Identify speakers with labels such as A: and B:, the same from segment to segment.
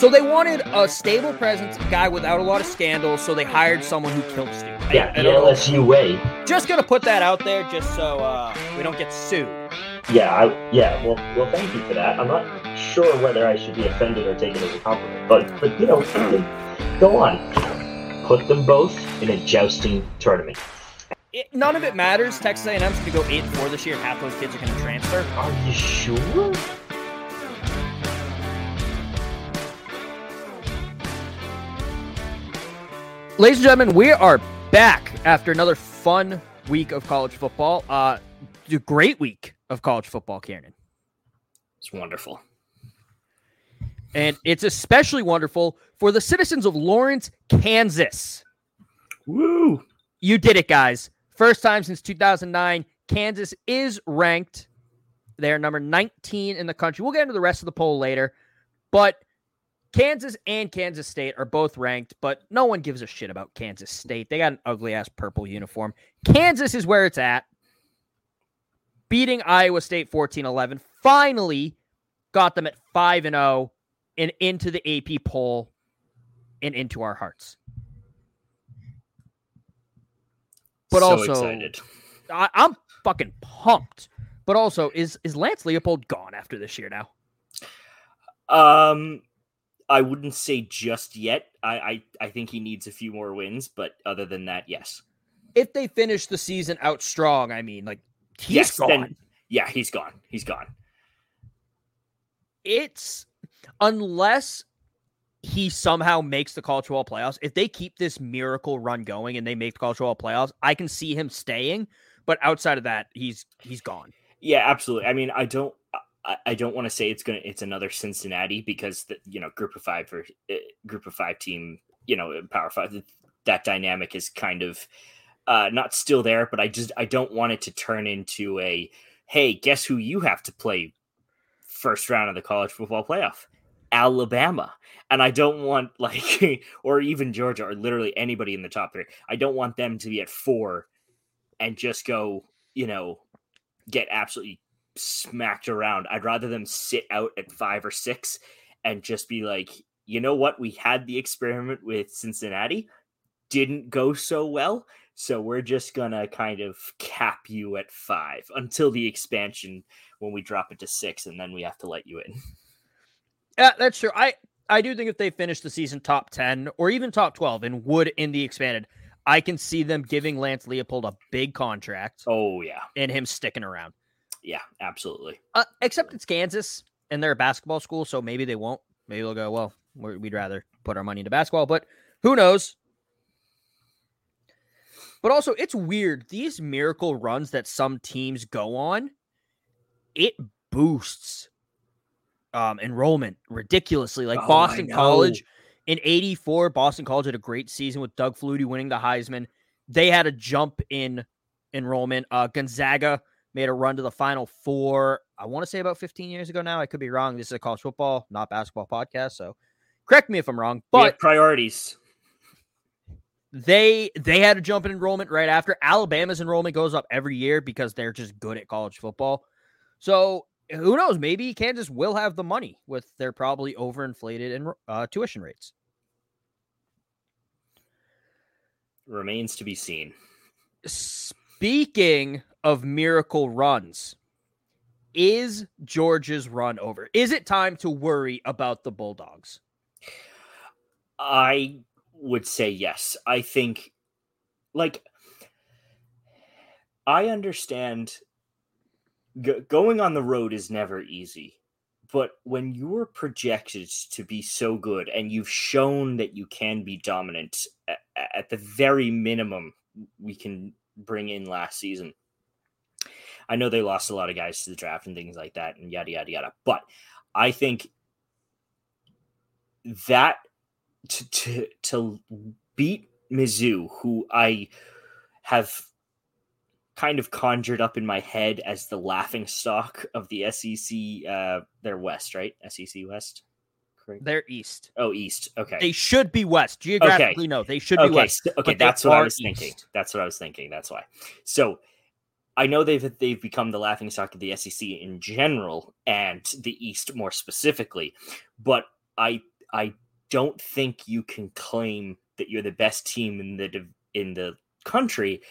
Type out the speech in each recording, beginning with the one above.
A: So they wanted a stable presence, a guy without a lot of scandals. So they hired someone who killed Stu.
B: Yeah,
A: I
B: the
A: know.
B: LSU way.
A: Just gonna put that out there, just so uh, we don't get sued.
B: Yeah, I, yeah. Well, well, thank you for that. I'm not sure whether I should be offended or take it as a compliment, but but you know, go on. Put them both in a jousting tournament.
A: It, none of it matters. Texas A&M's gonna go eight four this year, and half those kids are gonna transfer.
B: Are you sure?
A: Ladies and gentlemen, we are back after another fun week of college football. Uh, a great week of college football, Kieran.
C: It's wonderful.
A: And it's especially wonderful for the citizens of Lawrence, Kansas.
C: Woo!
A: You did it, guys. First time since 2009. Kansas is ranked. They're number 19 in the country. We'll get into the rest of the poll later. But Kansas and Kansas State are both ranked, but no one gives a shit about Kansas State. They got an ugly ass purple uniform. Kansas is where it's at. Beating Iowa State 14 11. Finally got them at 5 and 0 and into the AP poll and into our hearts. But
C: so
A: also,
C: excited.
A: I, I'm fucking pumped. But also, is is Lance Leipold gone after this year now?
C: Um, I wouldn't say just yet. I, I I think he needs a few more wins, but other than that, yes.
A: If they finish the season out strong, I mean, like he's
C: yes,
A: gone.
C: then- yeah, he's gone. He's gone.
A: it's unless he somehow makes the college football playoffs. If they keep this miracle run going and they make the college football playoffs, I can see him staying. But outside of that, he's he's gone.
C: Yeah, absolutely. I mean, I don't. I, don't want to say it's gonna. It's another Cincinnati because the you know group of five for uh, group of five team. You know, power five. That dynamic is kind of uh, not still there, but I just I don't want it to turn into a hey, guess who you have to play first round of the college football playoff? Alabama. And I don't want like or even Georgia or literally anybody in the top three. I don't want them to be at four and just go, you know, get absolutely smacked around. I'd rather them sit out at five or six and just be like, you know what? We had the experiment with Cincinnati, didn't go so well. So we're just gonna kind of cap you at five until the expansion when we drop it to six, and then we have to let you in.
A: Yeah, that's true. I I do think if they finish the season top ten or even top twelve and would in the expanded, I can see them giving Lance Leipold a big contract
C: Oh yeah,
A: and him sticking around.
C: Yeah, absolutely.
A: Uh, except it's Kansas and they're a basketball school, so maybe they won't. Maybe they'll go, well, we're, we'd rather put our money into basketball, but who knows? But also, it's weird. These miracle runs that some teams go on, it boosts um, enrollment ridiculously. Like
C: Oh,
A: Boston. College in 84, Boston College had a great season with Doug Flutie winning the Heisman. They had a jump in enrollment. Uh, Gonzaga made a run to the Final Four. I want to say about 15 years ago now. I could be wrong. This is a college football, not basketball podcast. So correct me if I'm wrong. But
C: priorities.
A: they they had a jump in enrollment right after. Alabama's enrollment goes up every year because they're just good at college football. So who knows? Maybe Kansas will have the money with their probably overinflated and uh, tuition rates.
C: Remains to be seen.
A: Speaking of miracle runs, is Georgia's run over? Is it time to worry about the Bulldogs?
C: I would say yes. I think, like, I understand g- going on the road is never easy. But when you're projected to be so good and you've shown that you can be dominant at, at the very minimum, we can bring in last season. I know they lost a lot of guys to the draft and things like that, and yada yada yada. But I think that to to to beat Mizzou, who I have kind of conjured up in my head as the laughing stock of the SEC. Uh, they're West, right? SEC West.
A: Correct. They're East.
C: Oh, East. Okay.
A: They should be West geographically. Okay. No, they should be. West.
C: Okay, that's what I was East. thinking. That's what I was thinking. That's why. So. I know they've they've become the laughing stock of the SEC in general and the East more specifically, but I I don't think you can claim that you're the best team in the in the country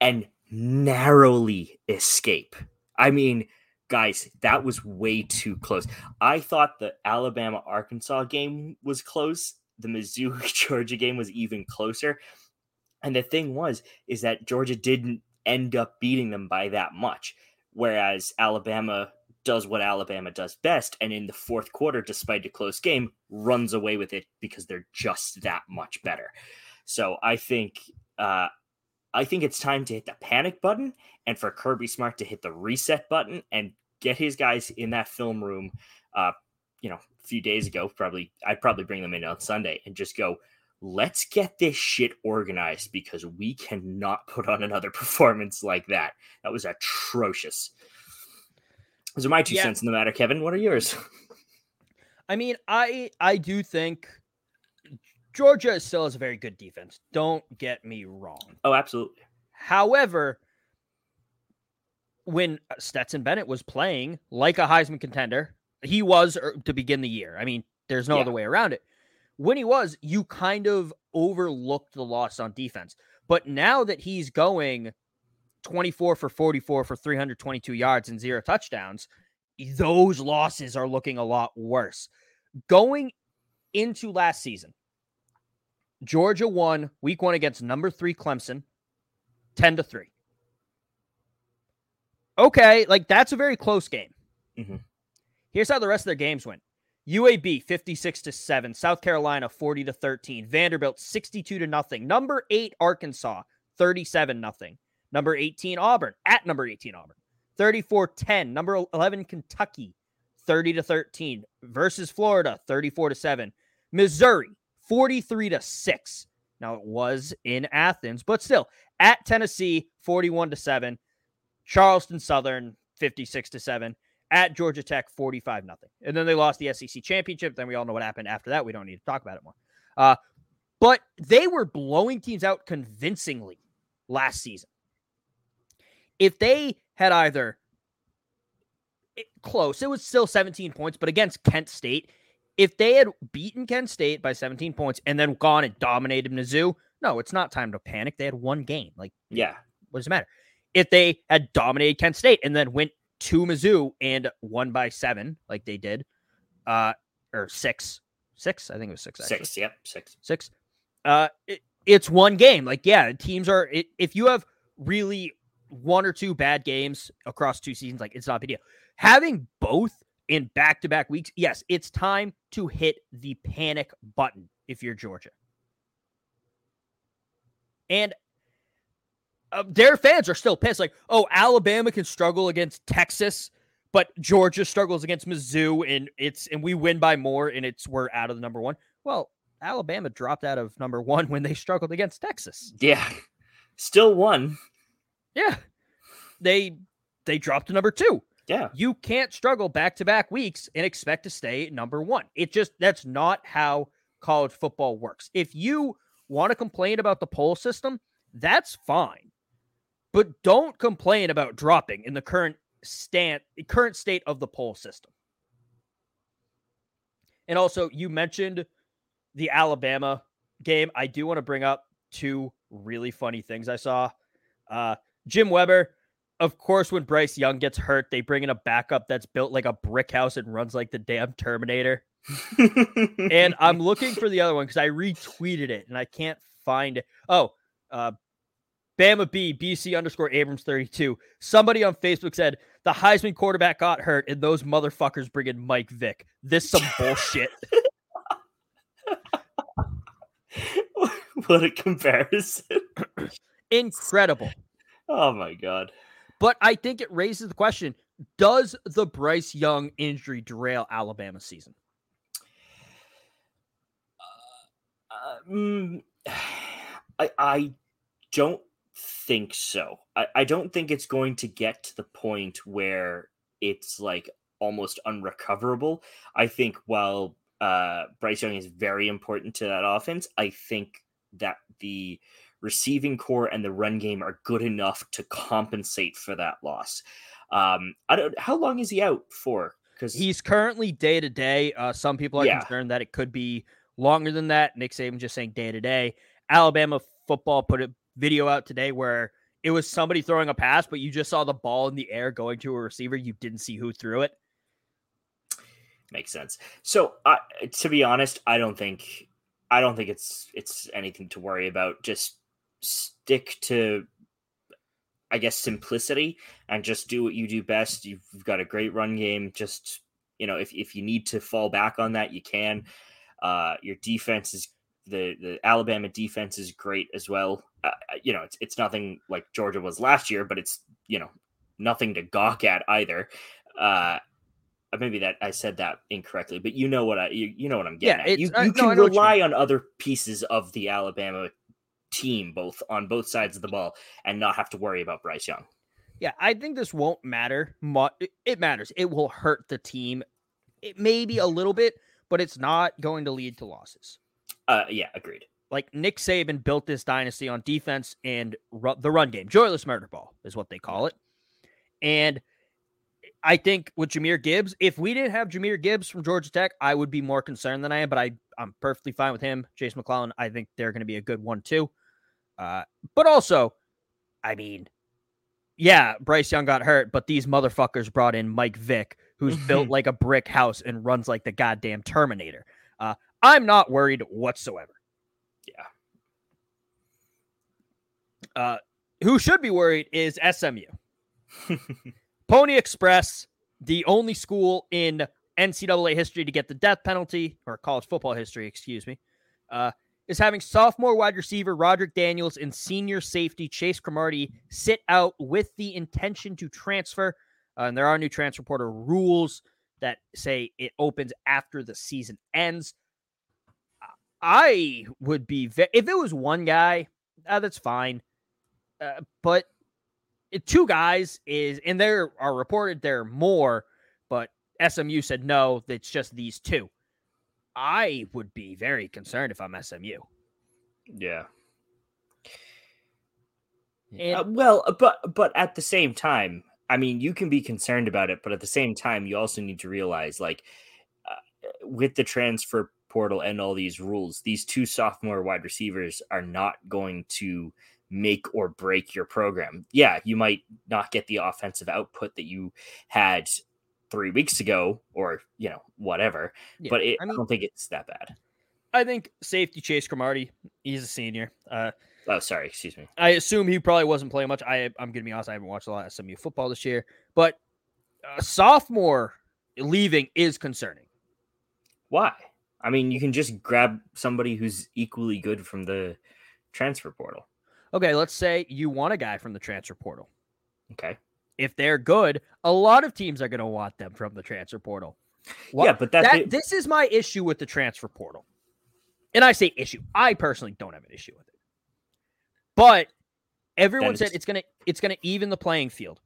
C: and narrowly escape. I mean, guys, that was way too close. I thought the Alabama Arkansas game was close. The Missouri Georgia game was even closer. And the thing was, is that Georgia didn't end up beating them by that much. Whereas Alabama does what Alabama does best. And in the fourth quarter, despite a close game, runs away with it because they're just that much better. So I think uh, I think it's time to hit the panic button and for Kirby Smart to hit the reset button and get his guys in that film room. Uh, you know, a few days ago, probably I'd probably bring them in on Sunday and just go, let's get this shit organized because we cannot put on another performance like that. That was atrocious. Those are my two yeah. cents in the matter, Kevin. What are yours?
A: I mean, I I do think Georgia still has a very good defense. Don't get me wrong.
C: Oh, absolutely.
A: However, when Stetson Bennett was playing like a Heisman contender, he was er, to begin the year. I mean, there's no yeah. other way around it. When he was, you kind of overlooked the loss on defense. But now that he's going 24 for 44 for 322 yards and zero touchdowns, those losses are looking a lot worse. Going into last season, Georgia won week one against number three Clemson, 10 to 3. Okay, like that's a very close game. Mm-hmm. Here's how the rest of their games went. UAB 56 to 7, South Carolina 40 to 13, Vanderbilt 62 to nothing, number 8 Arkansas 37 nothing, number 18 Auburn at number 18 Auburn. 34-10, number 11 Kentucky 30 to 13 versus Florida 34 to 7, Missouri 43 to 6. Now it was in Athens, but still at Tennessee 41 to 7, Charleston Southern 56 to 7, at Georgia Tech 45 nothing. And then they lost the SEC championship, then we all know what happened after that. We don't need to talk about it more. Uh, but they were blowing teams out convincingly last season. If they had either it, close, it was still 17 points, but against Kent State, if they had beaten Kent State by 17 points and then gone and dominated Mizzou, no, it's not time to panic. They had one game. Like,
C: yeah,
A: what does it matter? If they had dominated Kent State and then went to Mizzou and won by seven, like they did, uh, or six, six, I think it was six.
C: Actually. Six, yep, six,
A: six. Uh, it, it's one game. Like, yeah, teams are. It, if you have really one or two bad games across two seasons, like it's not a big deal. Having both in back to back weeks, yes, it's time to hit the panic button if you're Georgia. And uh, their fans are still pissed. Like, oh, Alabama can struggle against Texas, but Georgia struggles against Mizzou, and it's and we win by more, and it's we're out of the number one. Well, Alabama dropped out of number one when they struggled against Texas.
C: Yeah, still won.
A: Yeah, they they dropped to number two.
C: Yeah.
A: You can't struggle back to back weeks and expect to stay number one. It just, that's not how college football works. If you want to complain about the poll system, that's fine. But don't complain about dropping in the current stand current state of the poll system. And also, you mentioned the Alabama game. I do want to bring up two really funny things I saw. Uh, Jim Weber of course, when Bryce Young gets hurt, they bring in a backup that's built like a brick house and runs like the damn Terminator. and I'm looking for the other one because I retweeted it and I can't find it. Oh, uh, Bama B, BC underscore Abrams 32. Somebody on Facebook said the Heisman quarterback got hurt and those motherfuckers bring in Mike Vick. This some bullshit.
C: what a comparison.
A: Incredible.
C: Oh my god.
A: But I think it raises the question Does the Bryce Young injury derail Alabama season?
C: Uh, mm, I, I don't think so. I, I don't think it's going to get to the point where it's like almost unrecoverable. I think while uh, Bryce Young is very important to that offense, I think that the receiving core and the run game are good enough to compensate for that loss. Um, I don't. How long is he out for?
A: Because he's currently day to day. Some people are yeah. concerned that it could be longer than that. Nick Saban just saying day to day. Alabama football put a video out today where it was somebody throwing a pass, but you just saw the ball in the air going to a receiver. You didn't see who threw it.
C: Makes sense. So, uh, to be honest, I don't think I don't think it's it's anything to worry about. Just stick to I guess simplicity and just do what you do best. You've got a great run game. Just you know, if if you need to fall back on that, you can. Uh, your defense is the the Alabama defense is great as well. Uh, you know, it's it's nothing like Georgia was last year, but it's you know nothing to gawk at either. Uh, maybe that I said that incorrectly, but you know what I you, you know what I'm getting
A: yeah,
C: at. You,
A: you
C: can no, rely on other pieces of the Alabama team, both on both sides of the ball, and not have to worry about Bryce Young.
A: Yeah, I think this won't matter much. It matters. It will hurt the team. It may be a little bit, but it's not going to lead to losses.
C: Uh, yeah, agreed.
A: Like Nick Saban built this dynasty on defense and ru- the run game. Joyless murder ball is what they call it. And I think with Jahmyr Gibbs, if we didn't have Jahmyr Gibbs from Georgia Tech, I would be more concerned than I am. But I, I'm perfectly fine with him. Jase McClellan, I think they're going to be a good one too. Uh, but also, I mean, yeah, Bryce Young got hurt, but these motherfuckers brought in Mike Vick, who's built like a brick house and runs like the goddamn Terminator. Uh, I'm not worried whatsoever.
C: Yeah.
A: Uh, who should be worried is SMU. Pony Express, the only school in NCAA history to get the death penalty, or college football history, excuse me, uh, is having sophomore wide receiver Roderick Daniels and senior safety Chase Cromartie sit out with the intention to transfer. Uh, and there are new transfer portal rules that say it opens after the season ends. I would be ve- if it was one guy, uh, that's fine. Uh, but two guys is, and there are reported there are more, but SMU said no, it's just these two. I would be very concerned if I'm SMU.
C: Yeah. And, uh, well, uh, but but at the same time, I mean, you can be concerned about it, but at the same time, you also need to realize, like, uh, with the transfer portal and all these rules, these two sophomore wide receivers are not going to make or break your program. Yeah, you might not get the offensive output that you had three weeks ago or, you know, whatever, yeah, but it, I, mean, I, don't think it's that bad.
A: I think safety Chase Cromartie, he's a senior. Uh,
C: oh, sorry, excuse me.
A: I assume he probably wasn't playing much. I, I'm going to be honest, I haven't watched a lot of SMU football this year, but a sophomore leaving is concerning.
C: Why? I mean, you can just grab somebody who's equally good from the transfer portal.
A: Okay, let's say you want a guy from the transfer portal.
C: Okay.
A: If they're good, a lot of teams are going to want them from the transfer portal.
C: What, yeah, but that,
A: this is my issue with the transfer portal. And I say issue. I personally don't have an issue with it. But everyone said it's going to it's going to even the playing field.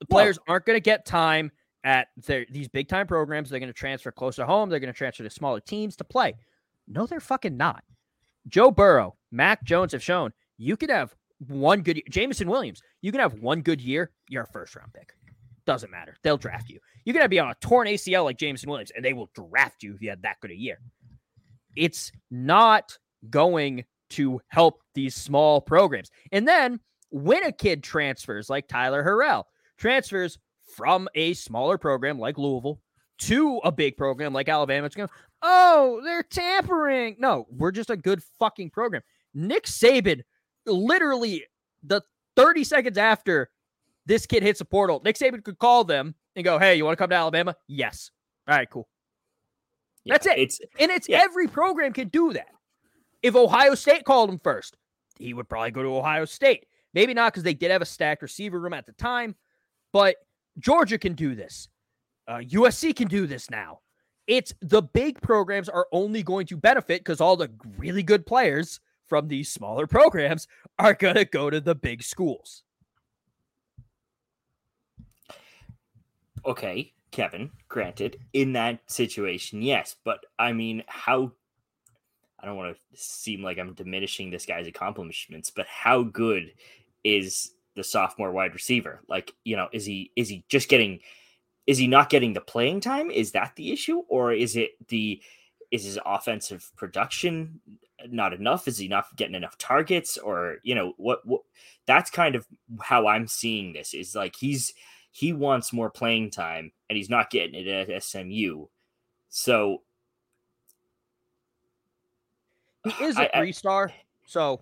A: The players well, aren't going to get time at their, these big time programs. They're going to transfer closer home. They're going to transfer to smaller teams to play. No, they're fucking not. Joe Burrow, Mac Jones have shown you could have one good Jameson Williams. You can have one good year. You're a first round pick. Doesn't matter. They'll draft you. You're going to be on a torn ACL like Jameson Williams, and they will draft you if you had that good a year. It's not going to help these small programs. And then when a kid transfers, like Tyler Harrell, transfers from a smaller program like Louisville to a big program like Alabama, it's going, oh, they're tampering. No, we're just a good fucking program. Nick Saban, literally the 30 seconds after this kid hits a portal, Nick Saban could call them and go, hey, you want to come to Alabama? Yes. All right, cool.
C: Yeah,
A: That's it.
C: It's
A: And it's
C: Yeah.
A: every program can do that. If Ohio State called him first, he would probably go to Ohio State. Maybe not because they did have a stacked receiver room at the time, but Georgia can do this. Uh, USC can do this now. It's the big programs are only going to benefit because all the really good players from these smaller programs are going to go to the big schools.
C: okay, Kevin, granted, in that situation, yes. But I mean, how I don't want to seem like I'm diminishing this guy's accomplishments, but how good is the sophomore wide receiver? Like, you know, is he is he just getting is he not getting the playing time? Is that the issue? Or is it the is his offensive production not enough? Is he not getting enough targets? Or, you know, what what that's kind of how I'm seeing this is like he's he wants more playing time and he's not getting it at SMU. So
A: He is a three star, so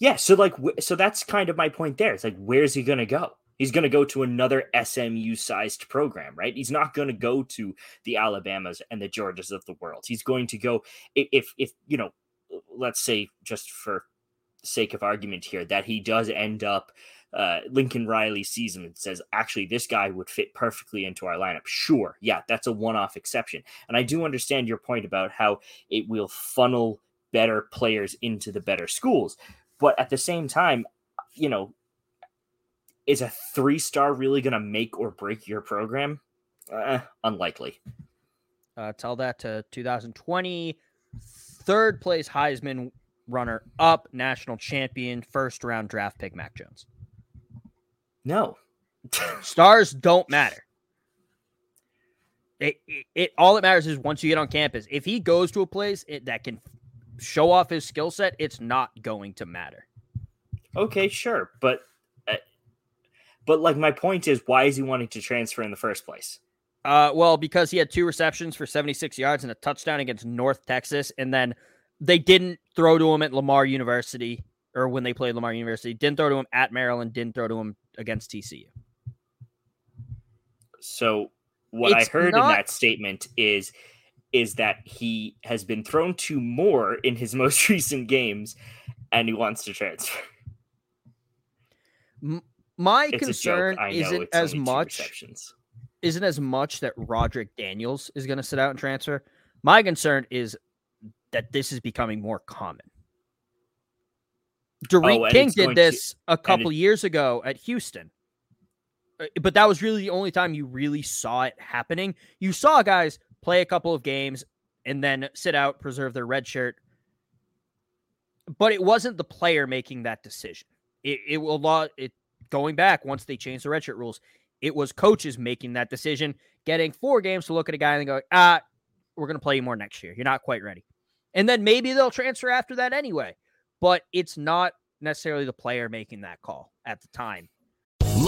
C: Yeah, so like, so that's kind of my point there. It's like, where's he going to go? He's going to go to another SMU sized program, right? He's not going to go to the Alabamas and the Georgias of the world. He's going to go if, if you know, let's say just for sake of argument here, that he does end up. Uh, Lincoln Riley sees him and says, actually, this guy would fit perfectly into our lineup. Sure. Yeah, that's a one off exception. And I do understand your point about how it will funnel better players into the better schools. But at the same time, you know, is a three star really going to make or break your program? Uh, unlikely.
A: Uh, tell that to 2020 third place Heisman runner up, national champion, first round draft pick Mac Jones.
C: No.
A: Stars don't matter. It, it, it all that matters is once you get on campus. If he goes to a place it, that can show off his skill set, it's not going to matter.
C: okay, sure, but uh, but like my point is, why is he wanting to transfer in the first place?
A: Uh, well, because he had two receptions for 76 yards and a touchdown against North Texas, and then they didn't throw to him at Lamar University or when they played Lamar University. Didn't throw to him at Maryland. Didn't throw to him against TCU.
C: So what
A: It's
C: I heard
A: not-
C: in that statement is is that he has been thrown to more in his most recent games, and he wants to transfer.
A: My
C: It's
A: concern
C: joke. I know
A: isn't as much isn't as much that Roderick Daniels is going to sit out and transfer. My concern is that this is becoming more common. D'Eriq
C: Oh,
A: King did
C: going to-
A: this a couple
C: it-
A: years ago at Houston. Uh, But that was really the only time you really saw it happening. You saw guys play a couple of games and then sit out, preserve their red shirt. But it wasn't the player making that decision. It, it will lot it going back once they changed the redshirt rules. It was coaches making that decision, getting four games to look at a guy and go, ah, we're going to play you more next year. You're not quite ready. And then maybe they'll transfer after that anyway. But it's not necessarily the player making that call at the time.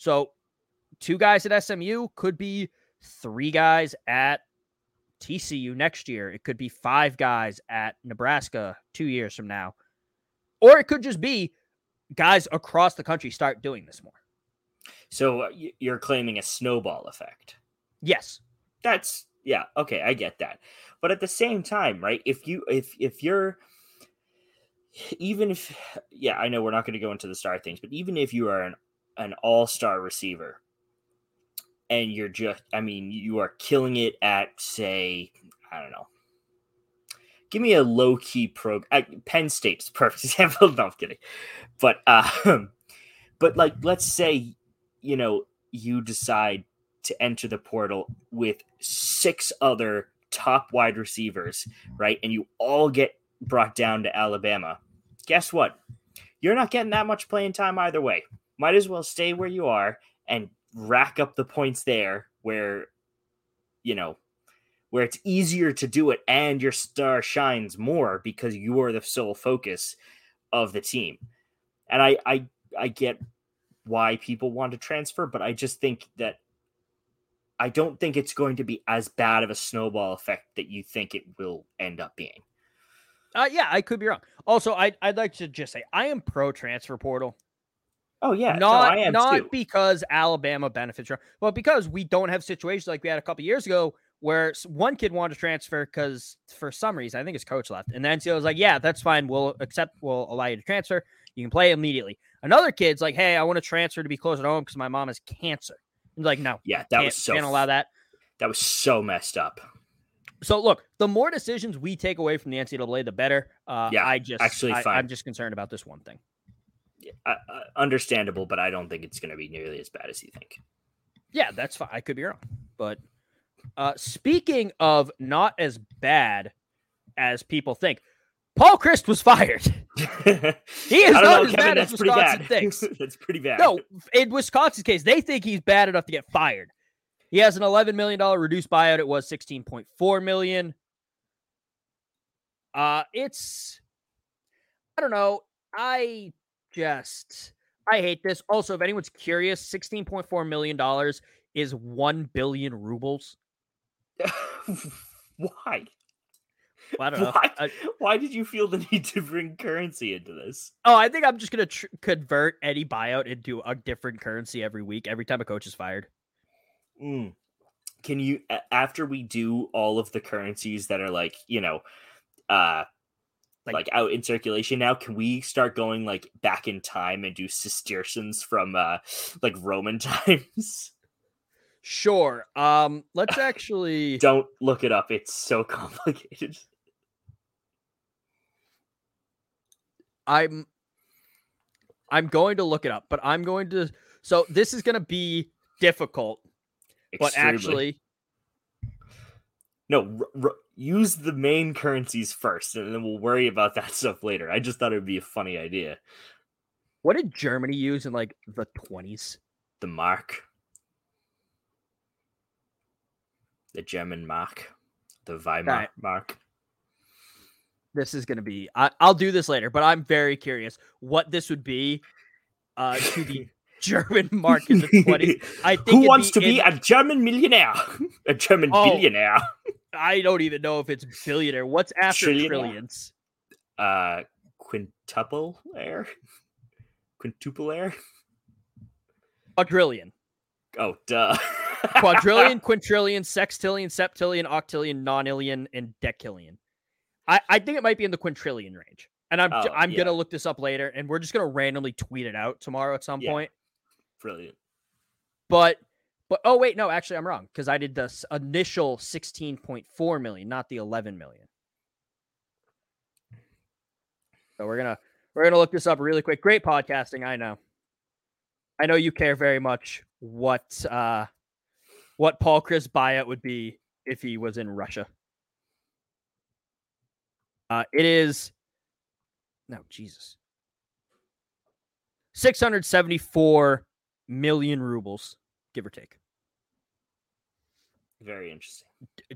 A: So, two guys at SMU could be three guys at TCU next year. It could be five guys at Nebraska two years from now. Or it could just be guys across the country start doing this more.
C: So uh, you're claiming a snowball effect.
A: Yes.
C: That's yeah, okay, I get that. But at the same time, right? If you if if you're even if yeah, I know we're not going to go into the star things, but even if you are an an all-star receiver and you're just I mean, you are killing it at say, I don't know. Give me a low-key pro uh, Penn State's perfect example. no, I'm kidding. But uh but like let's say you know you decide to enter the portal with six other top wide receivers, right? And you all get brought down to Alabama. Guess what? You're not getting that much playing time either way. Might as well stay where you are and rack up the points there where, you know, where it's easier to do it and your star shines more because you are the sole focus of the team. And I I I get why people want to transfer, but I just think that I don't think it's going to be as bad of a snowball effect that you think it will end up being.
A: Uh, yeah, I could be wrong. Also, I, I'd like to just say I am pro transfer portal.
C: Oh yeah, no,
A: not
C: I am
A: not
C: too.
A: because Alabama benefits from, but because we don't have situations like we had a couple years ago where one kid wanted to transfer because for some reason I think his coach left, and the NCAA was like, "Yeah, that's fine. We'll accept. We'll allow you to transfer. You can play immediately." Another kid's like, "Hey, I want to transfer to be closer to home because my mom has cancer." He's like, "No,
C: Yeah, that
A: can't,
C: was so
A: can't allow that."
C: that was so messed up.
A: So look, the more decisions we take away from the NCAA, the better. Uh,
C: Yeah,
A: I just
C: actually
A: I,
C: fine.
A: I'm just concerned about this one thing.
C: Uh, understandable, but I don't think it's going to be nearly as bad as you think.
A: Yeah, that's fine. I could be wrong, but uh, speaking of not as bad as people think, Paul Chryst was fired. he is
C: don't know,
A: as
C: Kevin,
A: bad as Wisconsin
C: bad.
A: thinks.
C: that's pretty bad.
A: No, in Wisconsin's case, they think he's bad enough to get fired. He has an $11 million reduced buyout. It was 16.4 million. Uh, it's, I don't know. I just, I hate this. Also, if anyone's curious, $16.4 million is 1 billion rubles.
C: Why?
A: I don't know.
C: Why?
A: I-
C: Why did you feel the need to bring currency into this?
A: oh, I think I'm just going to tr- convert any buyout into a different currency every week, every time a coach is fired.
C: Mm. Can you after we do all of the currencies that are like you know, uh,
A: Like-
C: out in circulation now? Can we start going like back in time and do cistercians from uh like Roman times?
A: Sure. Um, let's actually.
C: Don't look it up. It's so complicated.
A: I'm I'm going to look it up, but I'm going to so this is going to be difficult, but actually
C: no. R- r- use the main currencies first, and then we'll worry about that stuff later. I just thought it would be a funny idea.
A: what did Germany use in like the 20s?
C: The mark, the German mark, the Weimar
A: Alright.
C: mark.
A: This is going to be I, I'll do this later, but I'm very curious what this would be uh to the German mark in the 20s. I think
C: Who wants to
A: in-
C: be a German millionaire? a German
A: Oh.
C: billionaire?
A: I don't even know if it's billionaire. What's after
C: Trillionaire?
A: trillions?
C: Uh, quintuple air, quintuple air.
A: Quadrillion.
C: Oh, duh.
A: quadrillion, quintillion, sextillion, septillion, octillion, nonillion, and decillion. I, I think it might be in the quintillion range. And I'm
C: Oh,
A: I'm
C: yeah.
A: gonna look this up later, and we're just gonna randomly tweet it out tomorrow at some
C: Yeah.
A: point.
C: Brilliant.
A: But but oh wait, no, actually I'm wrong because I did the initial 16.4 million, not the 11 million. So we're gonna we're gonna look this up really quick. Great podcasting, I know. I know you care very much what uh what Paul Chryst buyout would be if he was in Russia. Uh it is no Jesus. 674 million rubles, give or take.
C: Very interesting.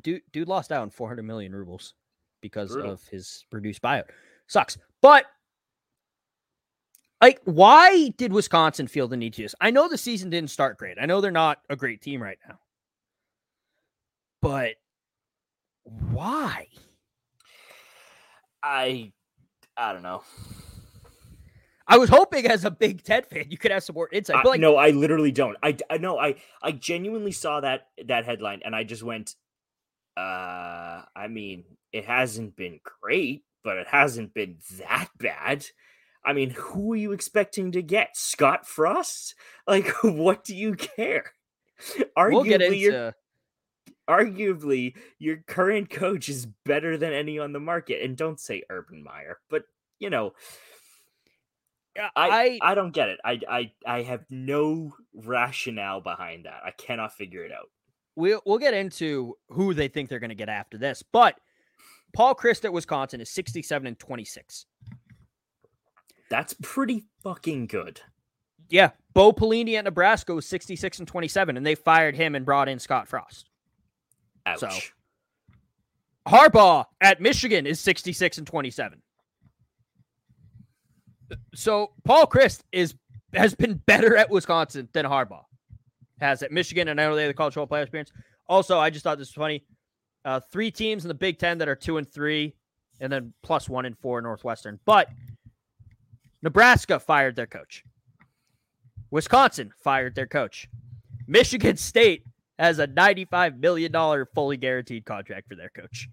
A: Dude, dude lost out on 400 million rubles because
C: Brutal.
A: of his reduced buyout. Sucks. But like, why did Wisconsin feel the need to do this? I know the season didn't start great. I know they're not a great team right now. But why?
C: I I don't know.
A: I was hoping as a Big Ten fan you could have some more insight. But like,
C: no, I literally don't. I I know I I genuinely saw that that headline and I just went uh I mean, it hasn't been great, but it hasn't been that bad. I mean, who are you expecting to get? Scott Frost? Like what do you care? Arguably
A: we'll get
C: your arguably your current coach is better than any on the market and don't say Urban Meyer, but you know, I,
A: I
C: I don't get it. I I I have no rationale behind that. I cannot figure it out.
A: we'll we'll get into who they think they're going to get after this. But Paul Chryst at Wisconsin is 67 and 26.
C: That's pretty fucking good.
A: Yeah, Bo Pelini at Nebraska was 66 and 27, and they fired him and brought in Scott Frost.
C: Ouch.
A: So Harbaugh at Michigan is 66 and 27. So Paul Chryst is has been better at Wisconsin than Harbaugh has at Michigan, and I know they have the cultural player experience. Also, I just thought this was funny. Uh, three teams in the Big Ten that are two and three, and then plus one and four Northwestern. But Nebraska fired their coach. Wisconsin fired their coach. Michigan State has a $95 million fully guaranteed contract for their coach.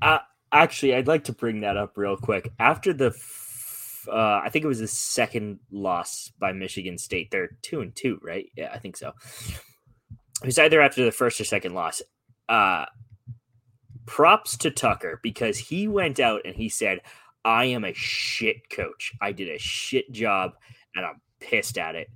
C: Uh, actually, I'd like to bring that up real quick. After the, f- uh, I think it was the second loss by Michigan State. They're two and two, right? Yeah, I think so. It was either after the first or second loss. Uh, props to Tucker because he went out and he said, "I am a shit coach. I did a shit job, and I'm pissed at it."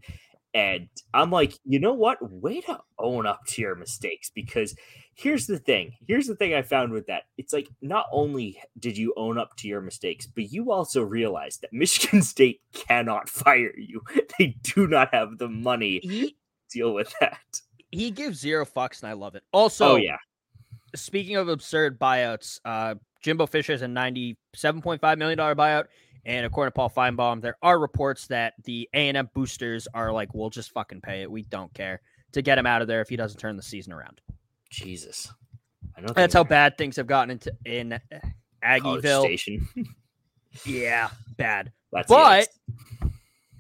C: And I'm like, you know what? Way to own up to your mistakes because here's the thing. Here's the thing I found with that. It's like not only did you own up to your mistakes, but you also realized that Michigan State cannot fire you. They do not have the money
A: He
C: to deal with that.
A: he gives zero fucks, and I love it. Also,
C: oh yeah.
A: speaking of absurd buyouts, uh, Jimbo Fisher is a $97.5 million buyout. And according to Paul Finebaum, there are reports that the A&M boosters are like, we'll just fucking pay it. We don't care to get him out of there if he doesn't turn the season around.
C: Jesus. I know
A: That's how bad things have gotten into in Aggieville.
C: Station.
A: Yeah, bad.
C: That's
A: But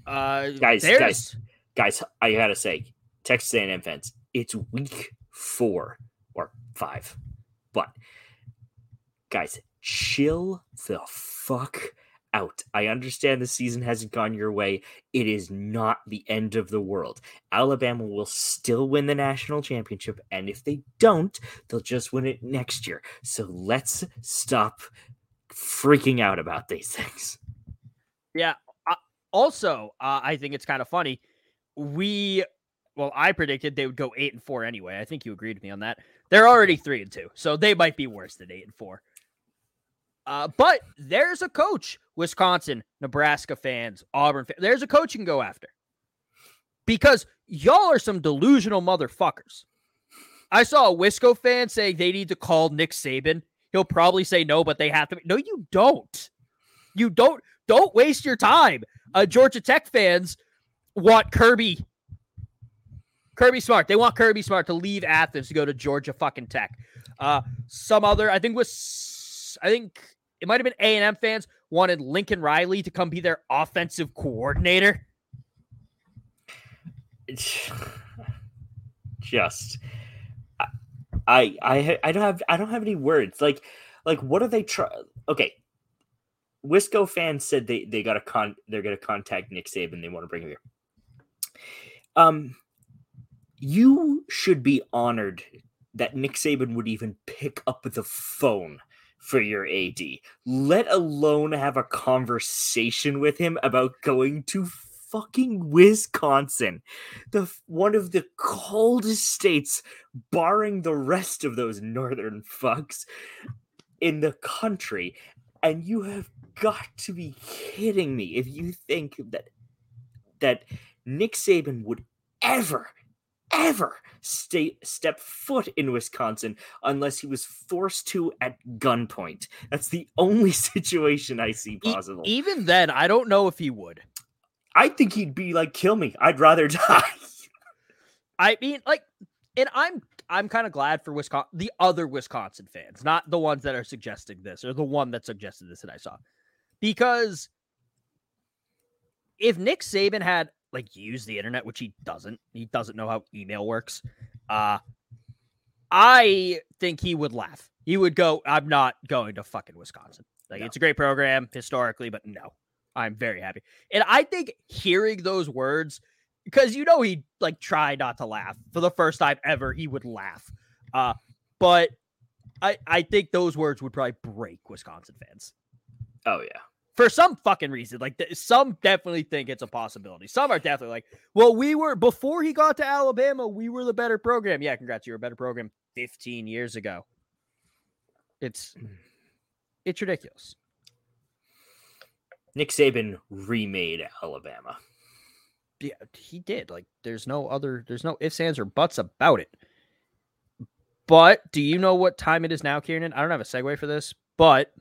A: uh,
C: guys,
A: there's
C: guys, guys, I gotta say, Texas A&M fans, it's week four or five, but guys, chill the fuck out. I understand the season hasn't gone your way. It is not the end of the world. Alabama will still win the national championship, and if they don't, they'll just win it next year. So let's stop freaking out about these things.
A: Yeah. Uh, also, uh, I think it's kind of funny. We, well, I predicted they would go eight and four anyway. I think you agreed with me on that. They're already three and two, so they might be worse than eight and four. Uh, but there's a coach, Wisconsin, Nebraska fans, Auburn. Fans, there's a coach you can go after because y'all are some delusional motherfuckers. I saw a Wisco fan saying they need to call Nick Saban. He'll probably say no, but they have to. No, you don't. You don't. Don't waste your time. Uh, Georgia Tech fans want Kirby. Kirby Smart. They want Kirby Smart to leave Athens to go to Georgia fucking Tech. Uh, some other, I think was, I think it might have been A and M fans wanted Lincoln Riley to come be their offensive coordinator.
C: just I I I don't have I don't have any words. Like like what are they try okay. Wisco fans said they they got a con they're gonna contact Nick Saban, they want to bring him here. Um you should be honored that Nick Saban would even pick up the phone for your AD, let alone have a conversation with him about going to fucking Wisconsin, the one of the coldest states, barring the rest of those northern fucks in the country, and you have got to be kidding me if you think that that Nick Saban would ever ever stay, step foot in Wisconsin unless he was forced to at gunpoint. That's the only situation I see
A: E-
C: possible.
A: even then, I don't know if he would.
C: I think he'd be like, kill me. I'd rather die.
A: I mean, like, and I'm I'm kind of glad for Wisconsin, the other Wisconsin fans, not the ones that are suggesting this or the one that suggested this that I saw. because if Nick Saban had like use the internet, which he doesn't, he doesn't know how email works. Uh I think he would laugh. He would go, I'm not going to fucking Wisconsin. Like
C: No.
A: it's a great program historically, but no, I'm very happy. And I think hearing those words, because you know he like tried not to laugh for the first time ever, he would laugh. Uh, but I I think those words would probably break Wisconsin fans
C: Oh yeah.
A: For some fucking reason. Like th- some definitely think it's a possibility. Some are definitely like, well, we were before he got to Alabama, we were the better program. Yeah, congrats, you were a better program 15 years ago. It's hmm. it's ridiculous.
C: Nick Saban remade Alabama.
A: Yeah, he did. Like, there's no other, there's no ifs, ands, or buts about it. But do you know what time it is now, Kieran? I don't have a segue for this, but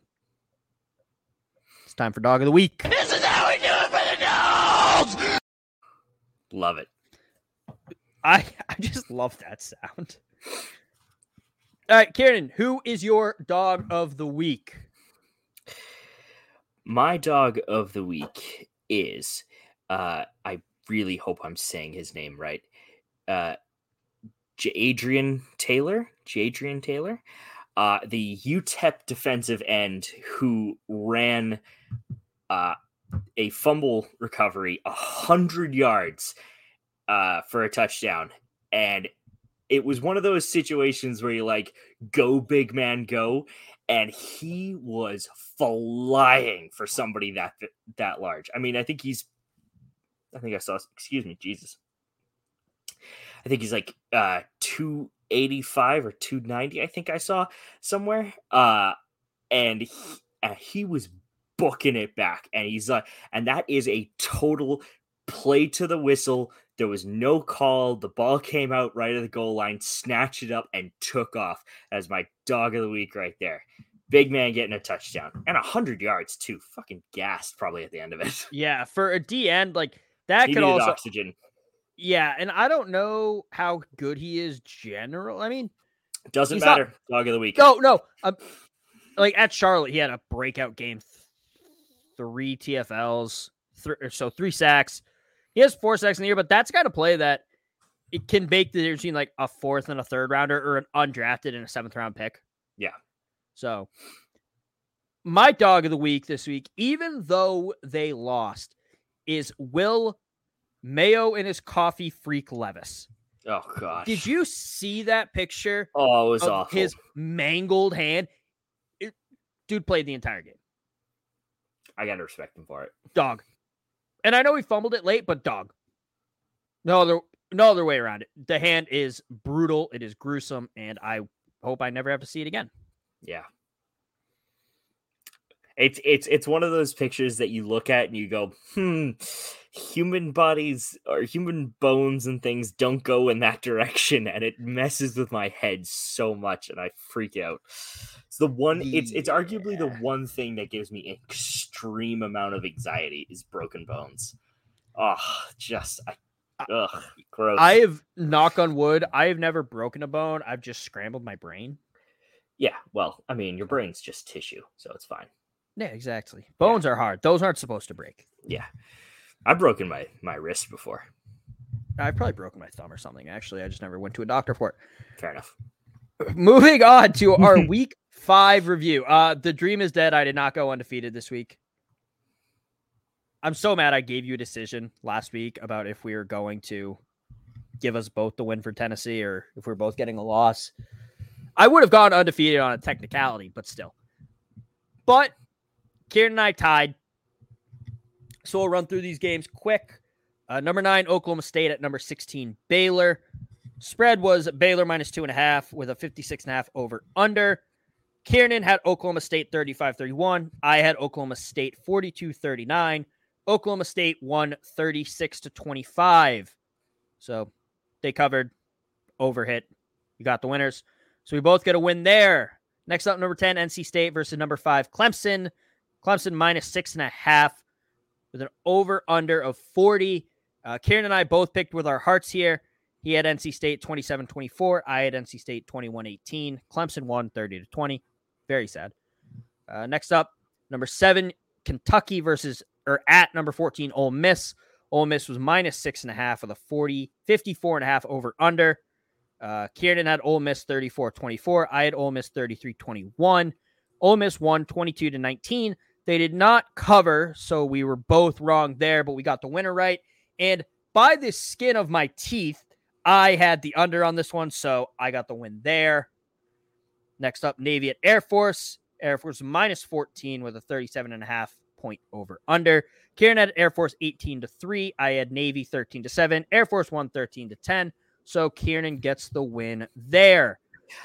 A: time for dog of the week.
D: This is how we do it for the dogs!
C: Love it.
A: I I just love that sound. All right, Kieran, who is your dog of the week?
C: My dog of the week is uh I really hope I'm saying his name right. Uh J- Adrian Taylor, J- Adrian Taylor, uh the UTEP defensive end who ran uh a fumble recovery a hundred yards uh for a touchdown and it was one of those situations where you like go big man go and he was flying for somebody that that large. I mean, I think he's I think I saw excuse me, Jesus. I think he's like uh 285 or 290 I think I saw somewhere. Uh and he, uh, he was booking it back and he's like and that is a total play to the whistle. There was no call. The ball came out right at the goal line, snatched it up, and took off as my dog of the week right there. Big man getting a touchdown and a hundred yards too. Fucking gassed probably at the end of it.
A: Yeah, for a D end, like that
C: he
A: could also
C: oxygen.
A: Yeah, and I don't know how good he is general. I mean,
C: Doesn't
A: he's not-
C: matter. Dog of the week.
A: no, no. Um, like at Charlotte, he had a breakout game, three TFLs, three, so three sacks. He has four sacks in the year, but that's kind of play that it can make the difference between like a fourth and a third rounder or an undrafted and a seventh round pick.
C: Yeah.
A: So my dog of the week this week, even though they lost, is Will Mayo and his coffee freak Levis.
C: Oh gosh.
A: Did you see that picture
C: Oh, it was awful.
A: his mangled hand? It- dude played the entire game.
C: I gotta respect him for it.
A: Dog. And I know he fumbled it late, but dog. No other no other way around it. The hand is brutal, it is gruesome, and I hope I never have to see it again.
C: Yeah. It's it's it's one of those pictures that you look at and you go, hmm, human bodies or human bones and things don't go in that direction, and it messes with my head so much, and I freak out. It's the one. It's it's arguably the one thing that gives me extreme amount of anxiety is broken bones. Oh, just I, ugh, gross.
A: I have knock on wood, I have never broken a bone. I've just scrambled my brain.
C: yeah. Well, I mean, your brain's just tissue, so it's fine.
A: Yeah, exactly. Bones are hard. Those aren't supposed to break.
C: Yeah, I've broken my my wrist before.
A: I've probably broken my thumb or something. Actually, I just never went to a doctor for it.
C: Fair enough.
A: Moving on to our week five review. Uh the dream is dead. I did not go undefeated this week. I'm so mad I gave you a decision last week about if we were going to give us both the win for Tennessee or if we are both getting a loss. I would have gone undefeated on a technicality, but still. But Kieran and I tied. So we'll run through these games quick. Uh, number nine, Oklahoma State at number 16, Baylor. Spread was Baylor minus two and a half with a 56 and a half over under. Kieran had Oklahoma State 35 31. I had Oklahoma State 42 39. Oklahoma State won 36 to 25. So they covered, overhit. You got the winners. So we both get a win there. Next up, number 10, NC State versus number five, Clemson. Clemson minus six and a half with an over under of 40. Uh, Kieran and I both picked with our hearts here. He had NC State 27 24. I had NC State 21 18. Clemson won 30 to 20. Very sad. Uh, next up, number seven, Kentucky versus or at number 14, Ole Miss. Ole Miss was minus six and a half with a 40, 54 and a half over under. Uh, Kieran had Ole Miss 34 24. I had Ole Miss 33 21. Ole Miss won 22 to 19. They did not cover, so we were both wrong there, but we got the winner right. And by the skin of my teeth, I had the under on this one, so I got the win there. Next up, Navy at Air Force. Air Force minus 14 with a 37 and a half point over under. Kieran had Air Force 18 to 3. I had Navy 13 to 7. Air Force 1 13 to 10. So Kieran gets the win there.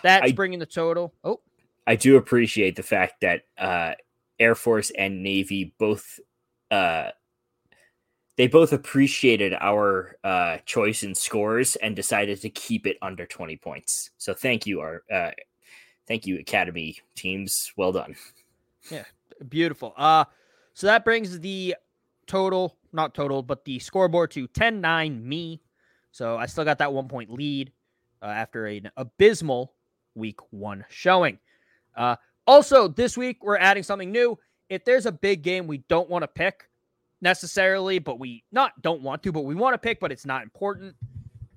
A: That's
C: I,
A: bringing the total. Oh,
C: I do appreciate the fact that uh, Air Force and Navy both uh, they both appreciated our uh, choice in scores and decided to keep it under 20 points. So thank you, our uh, thank you, Academy teams. Well done.
A: Yeah, beautiful. Uh so that brings the total, not total, but the scoreboard to 10-9 me. So I still got that one point lead uh, after an abysmal week one showing. Uh, also, this week we're adding something new. If there's a big game we don't want to pick necessarily, but we not don't want to, but we want to pick, but it's not important,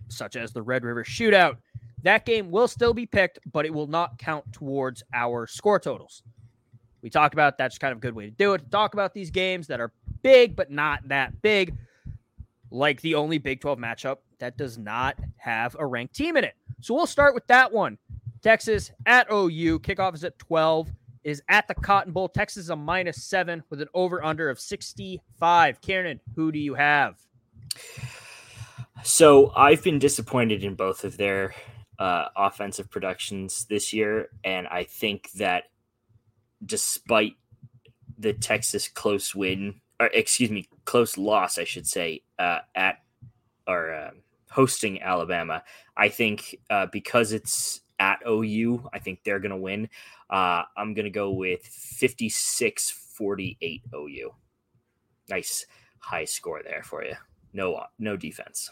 A: such as the Red River Shootout, that game will still be picked, but it will not count towards our score totals. We talked about that's kind of a good way to do it. Talk about these games that are big, but not that big, like the only Big 12 matchup that does not have a ranked team in it. So we'll start with that one. Texas at OU. Kickoff is at 12. Is at the Cotton Bowl. Texas is a minus seven with an over under of 65. Kieran, who do you have?
C: So I've been disappointed in both of their uh, offensive productions this year. And I think that despite the Texas close win, or excuse me, close loss, I should say, uh, at or uh, hosting Alabama, I think uh, because it's at OU. I think they're going to win. Uh, I'm going to go with 56 48 OU. Nice high score there for you. No, no defense.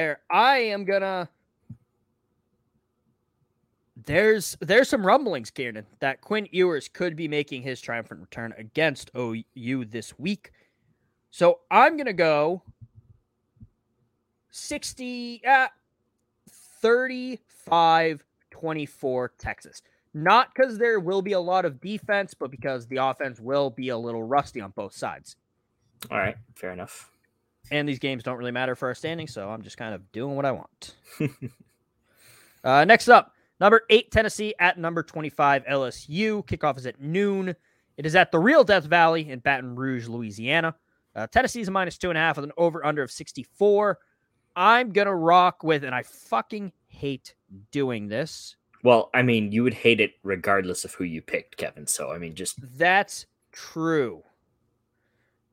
A: There. I am gonna. There's there's some rumblings, Kieran, that Quinn Ewers could be making his triumphant return against OU this week. So I'm gonna go 60 uh, 35 24 Texas. Not because there will be a lot of defense, but because the offense will be a little rusty on both sides.
C: All right, fair enough
A: and these games don't really matter for our standing, so I'm just kind of doing what I want. uh, next up, number eight Tennessee at number 25 LSU. Kickoff is at noon. It is at the real Death Valley in Baton Rouge, Louisiana. Uh, Tennessee's a minus two and a half with an over under of 64. I'm gonna rock with, and I fucking hate doing this.
C: Well, I mean, you would hate it regardless of who you picked, Kevin. So I mean, just
A: that's true.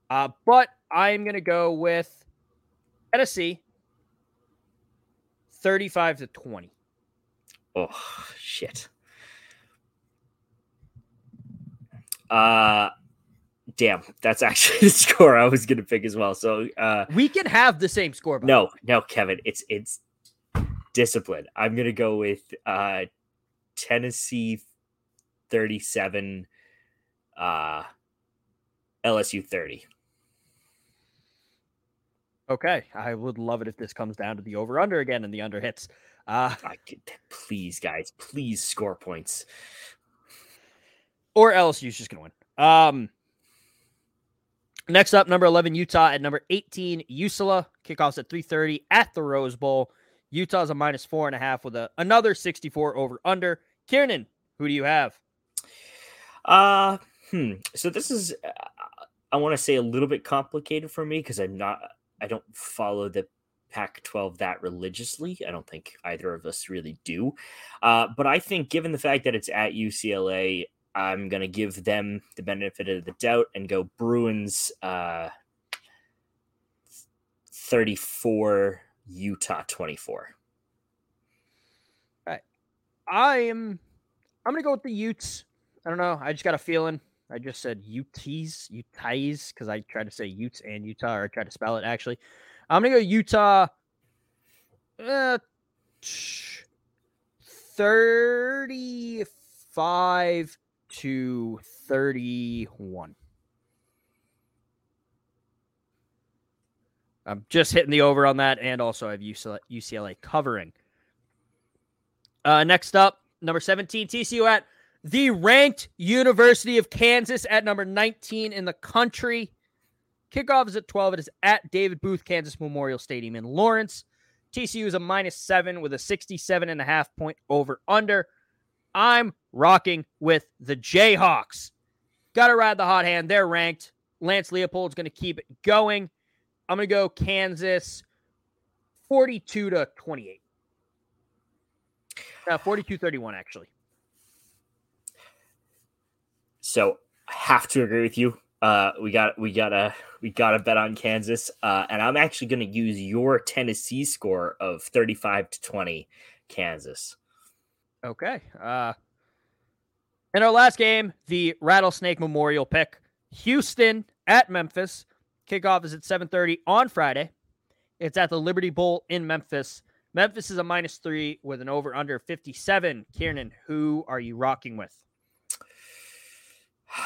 A: Uh, but I'm going to go with Tennessee 35 to 20.
C: Oh, shit. Uh, damn, that's actually the score I was going to pick as well. So, uh,
A: we can have the same score.
C: No, no, Kevin, it's, it's discipline. I'm going to go with, uh, Tennessee 37, uh, LSU 30.
A: Okay, I would love it if this comes down to the over under again and the under hits. Uh,
C: please, guys, please score points.
A: or LSU's just going to win. Um, next up, number 11, Utah at number 18, UCLA. Kickoffs at 3.30 at the Rose Bowl. Utah's a minus four and a half with a, another 64 over under. Kieran, who do you have?
C: Uh, hmm. So this is, uh, I want to say a little bit complicated for me because I'm not, I don't follow the Pac 12 that religiously. I don't think either of us really do. Uh, but I think, given the fact that it's at UCLA, I'm going to give them the benefit of the doubt and go Bruins uh, 34, Utah 24.
A: All right. I'm going to go with the Utes. I don't know. I just got a feeling. I just said Utes, Utes, because I tried to say Utes and Utah, or I tried to spell it actually. I'm gonna go Utah. Uh, 35 to 31. I'm just hitting the over on that, and also I have UCLA, UCLA covering. Uh, next up, number 17, TCU at the ranked University of Kansas at number 19 in the country. Kickoff is at 12. It is at David Booth Kansas Memorial Stadium in Lawrence. TCU is a minus seven with a 67 and a half point over under. I'm rocking with the Jayhawks. Got to ride the hot hand. They're ranked. Lance Leipold's going to keep it going. I'm going to go Kansas 42 to 28. Uh, 42 31, actually.
C: So I have to agree with you. Uh, we got we got a we got to bet on Kansas, uh, and I'm actually going to use your Tennessee score of 35 to 20, Kansas.
A: Okay. Uh, in our last game, the Rattlesnake Memorial pick, Houston at Memphis. Kickoff is at 7:30 on Friday. It's at the Liberty Bowl in Memphis. Memphis is a minus three with an over under 57. Kieran, who are you rocking with?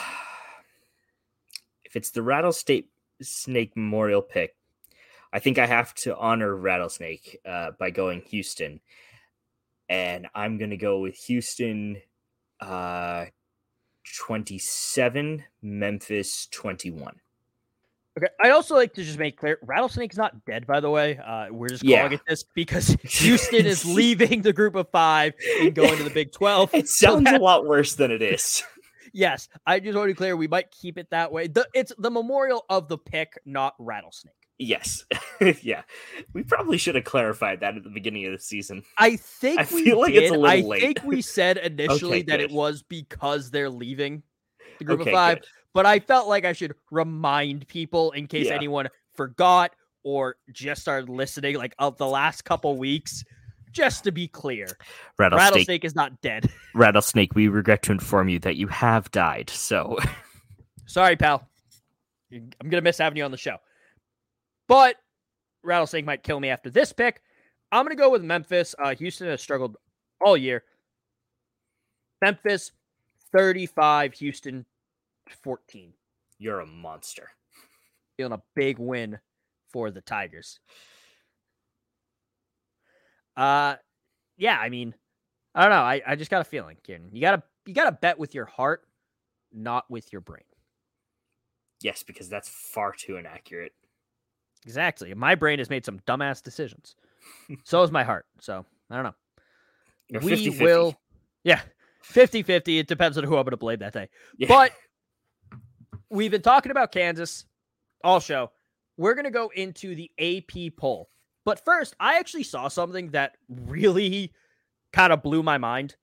C: if it's the Rattlesnake Snake Memorial pick, I think I have to honor Rattlesnake uh, by going Houston, and I'm going to go with Houston uh, 27, Memphis 21.
A: Okay. I also like to just make clear Rattlesnake's not dead, by the way. Uh, we're just
C: Yeah.
A: calling it this because Houston is leaving the group of five and going to the Big 12.
C: It
A: So
C: sounds a lot worse than it is.
A: Yes. I just want to be clear. We might keep it that way. The, it's the memorial of the pick, not Rattlesnake.
C: Yes. yeah. We probably should have clarified that at the beginning of the season.
A: I think
C: I
A: we
C: feel like it's a little
A: I
C: late.
A: think we said initially
C: Okay,
A: that it was because they're leaving the group
C: Okay,
A: of five,
C: good.
A: but I felt like I should remind people in case
C: Yeah.
A: anyone forgot or just started listening like of the last couple weeks. Just to be clear,
C: Rattlesnake.
A: Rattlesnake is not dead.
C: Rattlesnake, we regret to inform you that you have died. So
A: Sorry, pal. I'm gonna miss having you on the show. But Rattlesnake might kill me after this pick. I'm gonna go with Memphis. Uh, Houston has struggled all year. Memphis 35, Houston 14.
C: you're a monster.
A: Feeling a big win for the Tigers. Uh yeah, I mean, I don't know. I, I just got a feeling, Kieran. You gotta you gotta bet with your heart, not with your brain.
C: Yes, because that's far too inaccurate.
A: Exactly. My brain has made some dumbass decisions. so is my heart. So I don't know.
C: You're
A: we
C: 50-50.
A: will, yeah, 50 50. It depends on who I'm going to blame that day.
C: Yeah.
A: But we've been talking about Kansas all show. We're going to go into the AP poll. But first, I actually saw something that really kind of blew my mind.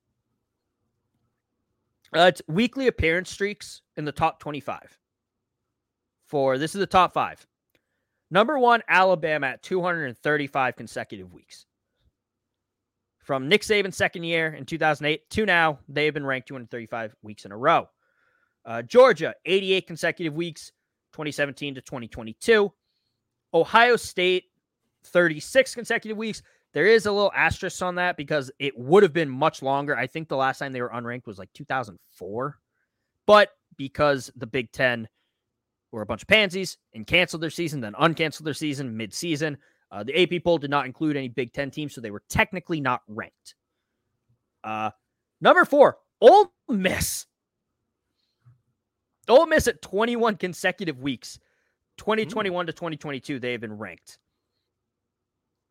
A: Uh, it's weekly appearance streaks in the top 25. For this is the top five. Number one, Alabama at 235 consecutive weeks. From Nick Saban's second year in 2008 to now, they've been ranked 235 weeks in a row. Uh, Georgia, 88 consecutive weeks, 2017 to 2022. Ohio State, 36 consecutive weeks. There is a little asterisk on that because it would have been much longer. I think the last time they were unranked was like 2004. But because the Big Ten were a bunch of pansies and canceled their season, then uncanceled their season mid-season. Uh, the AP poll did not include any Big Ten teams, so they were technically not ranked. Uh, number four, Ole Miss. Ole Miss at 21 consecutive weeks, 2021 to 2022, they have been ranked.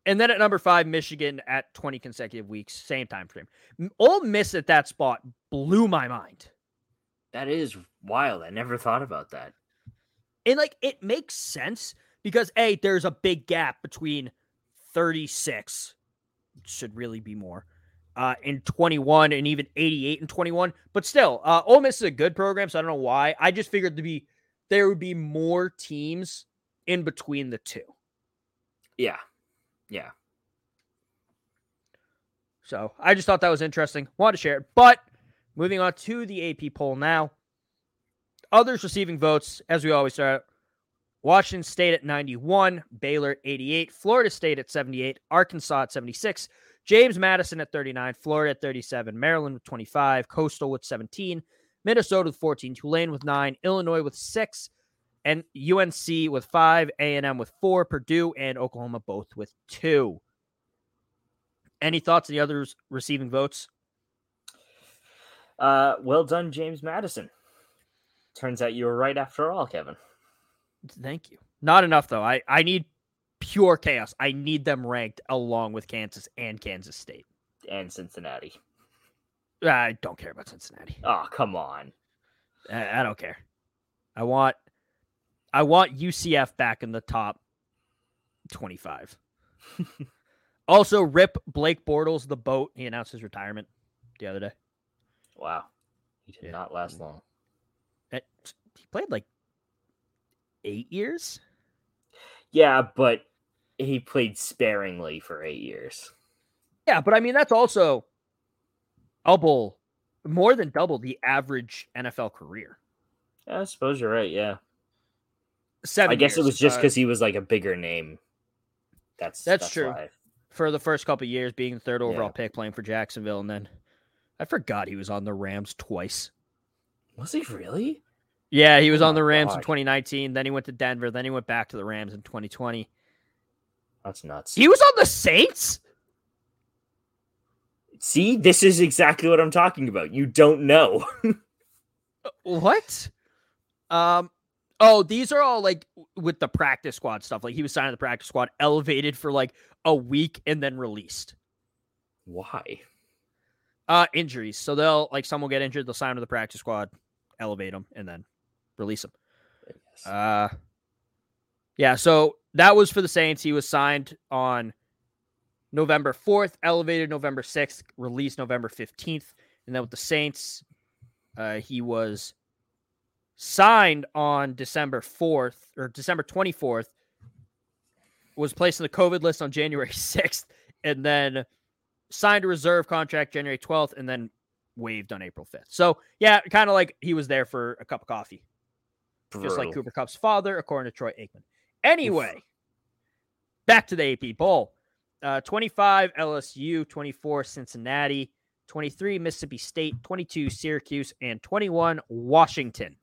A: And then at number five, Michigan at 20 consecutive weeks, same time frame. Ole Miss at that spot blew my mind.
C: That is wild. I never thought about that.
A: And like it makes sense because A, there's a big gap between 36, should really be more, uh, in 21 and even 88 and 21. But still, uh, Ole Miss is a good program, so I don't know why. I just figured to be there would be more teams in between the two.
C: Yeah. Yeah.
A: So I just thought that was interesting. Wanted to share it. But moving on to the AP poll now. Others receiving votes, as we always start. Washington State at 91, Baylor 88, Florida State at 78, Arkansas at 76, James Madison at 39, Florida at 37, Maryland with 25, Coastal with 17, Minnesota with 14, Tulane with 9, Illinois with 6, and UNC with 5, A&M with 4, Purdue and Oklahoma both with 2. Any thoughts on the others receiving votes?
C: Uh, well done, James Madison. Turns out you were right after all, Kevin.
A: Thank you. Not enough though. I I need pure chaos. I need them ranked along with Kansas and Kansas State
C: and Cincinnati.
A: I don't care about Cincinnati.
C: Oh, come on.
A: I, I don't care. I want I want UCF back in the top 25. also, rip Blake Bortles the boat. He announced his retirement the other day.
C: Wow. He did yeah. not last long.
A: It, he played like eight years.
C: Yeah, but he played sparingly for eight years.
A: Yeah, but I mean that's also double, more than double the average NFL career.
C: Yeah, I suppose you're right. Yeah,
A: seven.
C: I guess
A: years.
C: it was just because uh, he was like a bigger name. That's
A: that's,
C: that's
A: true.
C: Why.
A: For the first couple years, being the third overall yeah. pick, playing for Jacksonville, and then I forgot he was on the Rams twice.
C: Was he really?
A: Yeah, he was oh on the Rams God. in 2019. Then he went to Denver. Then he went back to the Rams in 2020.
C: That's nuts.
A: He was on the Saints.
C: See, this is exactly what I'm talking about. You don't know.
A: what? Um. Oh, these are all like with the practice squad stuff. Like he was signed to the practice squad, elevated for like a week, and then released.
C: Why?
A: Uh, injuries. So they'll like some will get injured. They'll sign to the practice squad, elevate them, and then release him. Uh, yeah. So that was for the Saints. He was signed on November 4th, elevated November 6th, released November 15th. And then with the Saints, uh, he was signed on December 4th or December 24th, was placed on the COVID list on January 6th, and then signed a reserve contract January 12th, and then waived on April 5th. So, yeah, kind of like he was there for a cup of coffee. Brutal. Just like Cooper Kupp's father, according to Troy Aikman. Anyway, Oof. back to the AP poll. Uh, 25 LSU, 24 Cincinnati, 23 Mississippi State, 22 Syracuse, and 21 Washington.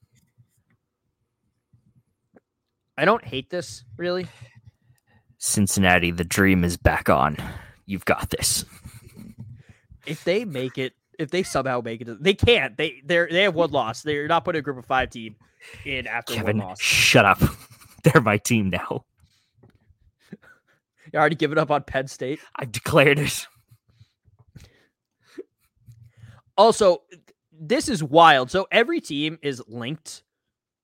A: I don't hate this really.
C: Cincinnati, the dream is back on. You've got this.
A: If they make it, if they somehow make it, they can't. They they they have one loss. They're not putting a group of five team in after
C: Kevin,
A: one loss.
C: Shut up. They're my team now.
A: You already given up on Penn State?
C: I declared it.
A: Also, this is wild. So every team is linked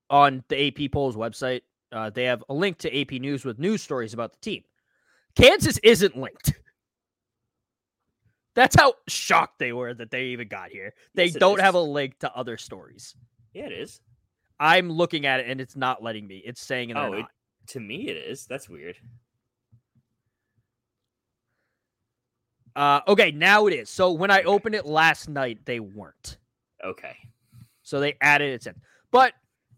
A: on the AP polls website. Uh, they have a link to AP News with news stories about the team. Kansas isn't linked. That's how shocked they were that they even got here. They yes, don't is. have a link to other stories.
C: Yeah, it is.
A: I'm looking at it and it's not letting me. It's saying oh, it,
C: to me it is. That's weird.
A: Uh, okay, now it is. So when I opened it last night, they weren't.
C: Okay.
A: So they added it in. But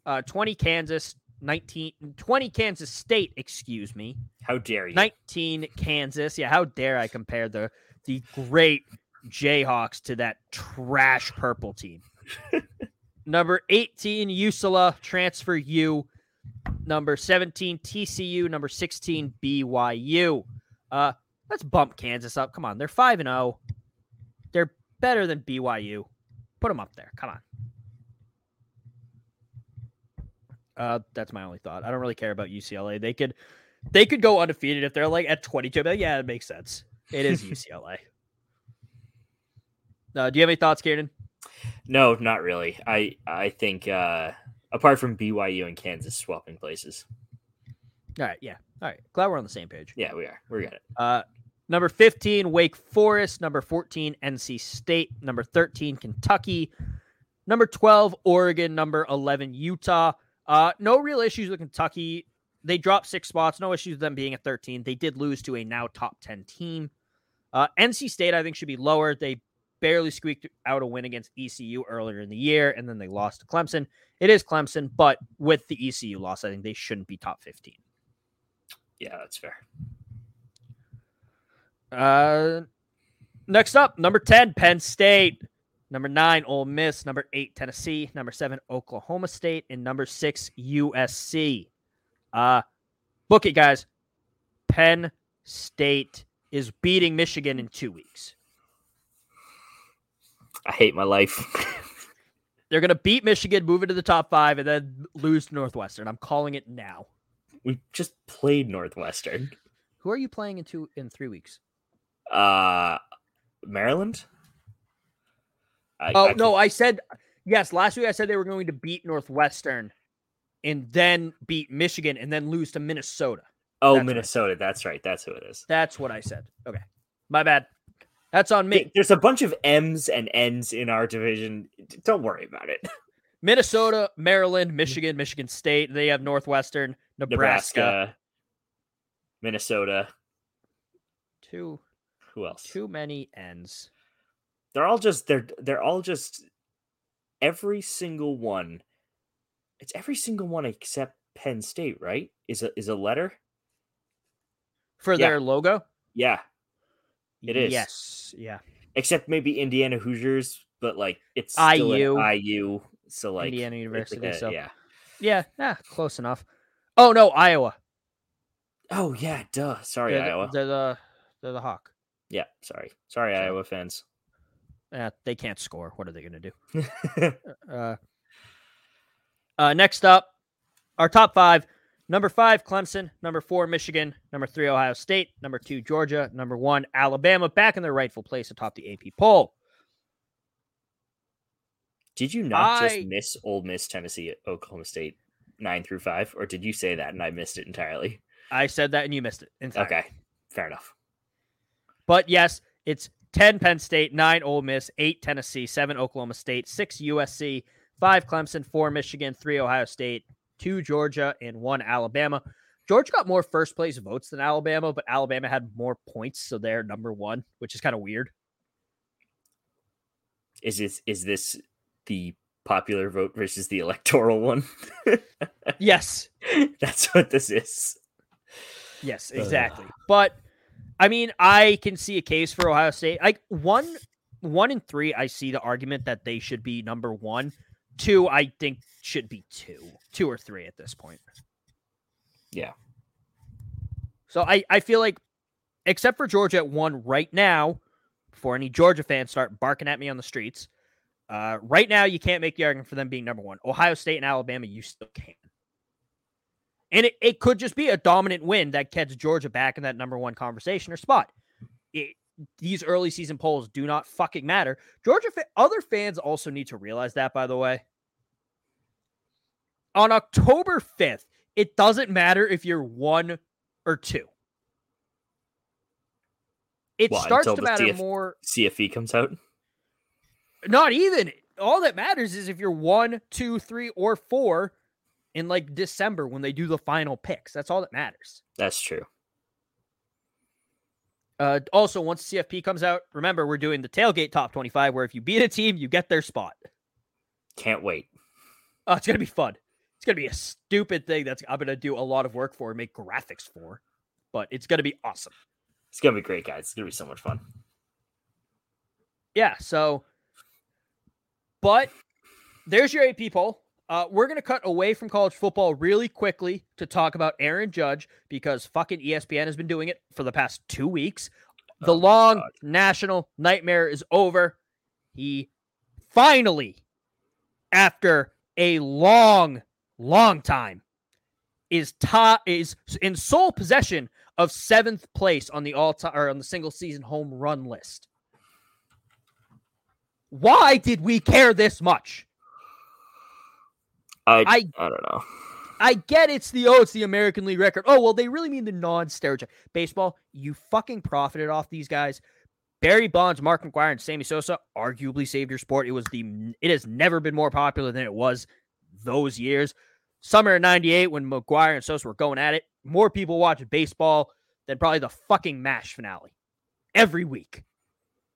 A: uh, 20 Kansas, 19, 20 Kansas State, excuse me.
C: How dare you?
A: 19 Kansas. Yeah, how dare I compare the the great Jayhawks to that trash purple team. Number 18, UCLA, transfer U. Number 17, TCU. Number 16, BYU. Uh, let's bump Kansas up. Come on, they're 5 and 0. They're better than BYU. Put them up there. Come on. Uh, that's my only thought. I don't really care about UCLA. They could, they could go undefeated if they're like at 22. But yeah, it makes sense. It is UCLA. Uh, do you have any thoughts, Kieran?
C: No, not really. I I think uh, apart from BYU and Kansas swapping places.
A: All right, yeah. All right. Glad we're on the same page.
C: Yeah, we are. We got it.
A: Uh, number 15, Wake Forest. Number 14, NC State. Number 13, Kentucky. Number 12, Oregon. Number 11, Utah. Uh, no real issues with Kentucky. They dropped six spots. No issues with them being at 13. They did lose to a now top 10 team. Uh, NC State, I think, should be lower. They barely squeaked out a win against ECU earlier in the year, and then they lost to Clemson. It is Clemson, but with the ECU loss, I think they shouldn't be top 15.
C: Yeah, that's fair.
A: Uh, next up, number 10, Penn State. Number nine, Ole Miss. Number eight, Tennessee. Number seven, Oklahoma State. And number six, USC. Uh, book it, guys. Penn State is beating Michigan in two weeks.
C: I hate my life.
A: They're going to beat Michigan, move into the top five, and then lose to Northwestern. I'm calling it now.
C: We just played Northwestern.
A: Who are you playing in two in three weeks?
C: Uh, Maryland.
A: I, oh I no, I said yes. Last week I said they were going to beat Northwestern, and then beat Michigan, and then lose to Minnesota.
C: Oh, that's Minnesota. Right. That's right. That's who it is.
A: That's what I said. Okay, my bad. That's on me.
C: There's a bunch of M's and N's in our division. Don't worry about it.
A: Minnesota, Maryland, Michigan, Michigan State. They have Northwestern, Nebraska, Nebraska
C: Minnesota.
A: Two.
C: Who else?
A: Too many N's.
C: They're all just they're they're all just every single one. It's every single one except Penn State, right? Is a is a letter
A: for yeah. their logo.
C: Yeah, it is.
A: Yes, yeah.
C: Except maybe Indiana Hoosiers, but like it's IU. IU. So like
A: Indiana University. Like a, so
C: yeah,
A: yeah, yeah, close enough. Oh no, Iowa.
C: Oh yeah, duh. Sorry,
A: they're,
C: Iowa.
A: They're the they're the Hawk.
C: Yeah, sorry, sorry, sorry. Iowa fans.
A: Yeah, they can't score. What are they going to do? uh, uh, next up, our top five. Number five, Clemson. Number four, Michigan. Number three, Ohio State. Number two, Georgia. Number one, Alabama, back in their rightful place atop the AP poll.
C: Did you not I... just miss Ole Miss, Tennessee, at Oklahoma State, nine through five, or did you say that and I missed it entirely?
A: I said that and you missed it entirely.
C: Okay, fair enough.
A: But yes, it's 10 Penn State, 9 Ole Miss, 8 Tennessee, 7 Oklahoma State, 6 USC, 5 Clemson, 4 Michigan, 3 Ohio State, 2 Georgia, and 1 Alabama. Georgia got more first place votes than Alabama, but Alabama had more points, so they're number one, which is kind of weird.
C: Is this is this the popular vote versus the electoral one?
A: yes.
C: That's what this is.
A: Yes, exactly. Uh. But I mean, I can see a case for Ohio State. Like one, one and three, I see the argument that they should be number one. Two, I think should be two, two or three at this point.
C: Yeah.
A: So I, I feel like, except for Georgia at one right now, before any Georgia fans start barking at me on the streets, uh, right now you can't make the argument for them being number one. Ohio State and Alabama, you still can. And it, it could just be a dominant win that gets Georgia back in that number one conversation or spot. It, these early season polls do not fucking matter. Georgia, fa- other fans also need to realize that, by the way. On October 5th, it doesn't matter if you're one or two. It starts to matter CF- more.
C: CFP comes out?
A: Not even. All that matters is if you're one, two, three, or four in like December when they do the final picks. That's all that matters.
C: That's true.
A: Uh, also, once CFP comes out, remember we're doing the tailgate top 25 where if you beat a team, you get their spot.
C: Can't wait.
A: Oh, it's gonna be fun. It's gonna be a stupid thing that's I'm gonna do a lot of work for and make graphics for, but it's gonna be awesome.
C: It's gonna be great, guys. It's gonna be so much fun.
A: Yeah. So, but there's your AP poll. Uh, we're going to cut away from college football really quickly to talk about Aaron Judge because fucking ESPN has been doing it for the past two weeks. The oh long God. national nightmare is over. He finally, after a long, long time, is top is in sole possession of seventh place on the all time or on the single season home run list. Why did we care this much?
C: I I, I don't know.
A: I get it's the oh, it's the American League record. Oh, well, they really mean the non-steroid baseball. You fucking profited off these guys. Barry Bonds, Mark McGwire, and Sammy Sosa arguably saved your sport. It was the it has never been more popular than it was those years. Summer of '98, when McGuire and Sosa were going at it, more people watched baseball than probably the fucking MASH finale every week.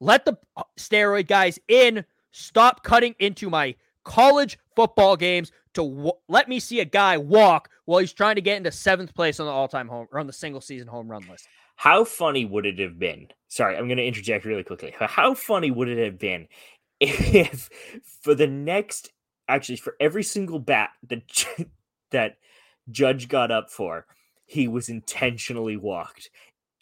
A: Let the uh, steroid guys in. Stop cutting into my college football games to w- let me see a guy walk while he's trying to get into seventh place on the all-time home or on the single season home run list.
C: How funny would it have been? Sorry, I'm going to interject really quickly. How funny would it have been if for the next actually for every single bat that that judge got up for, he was intentionally walked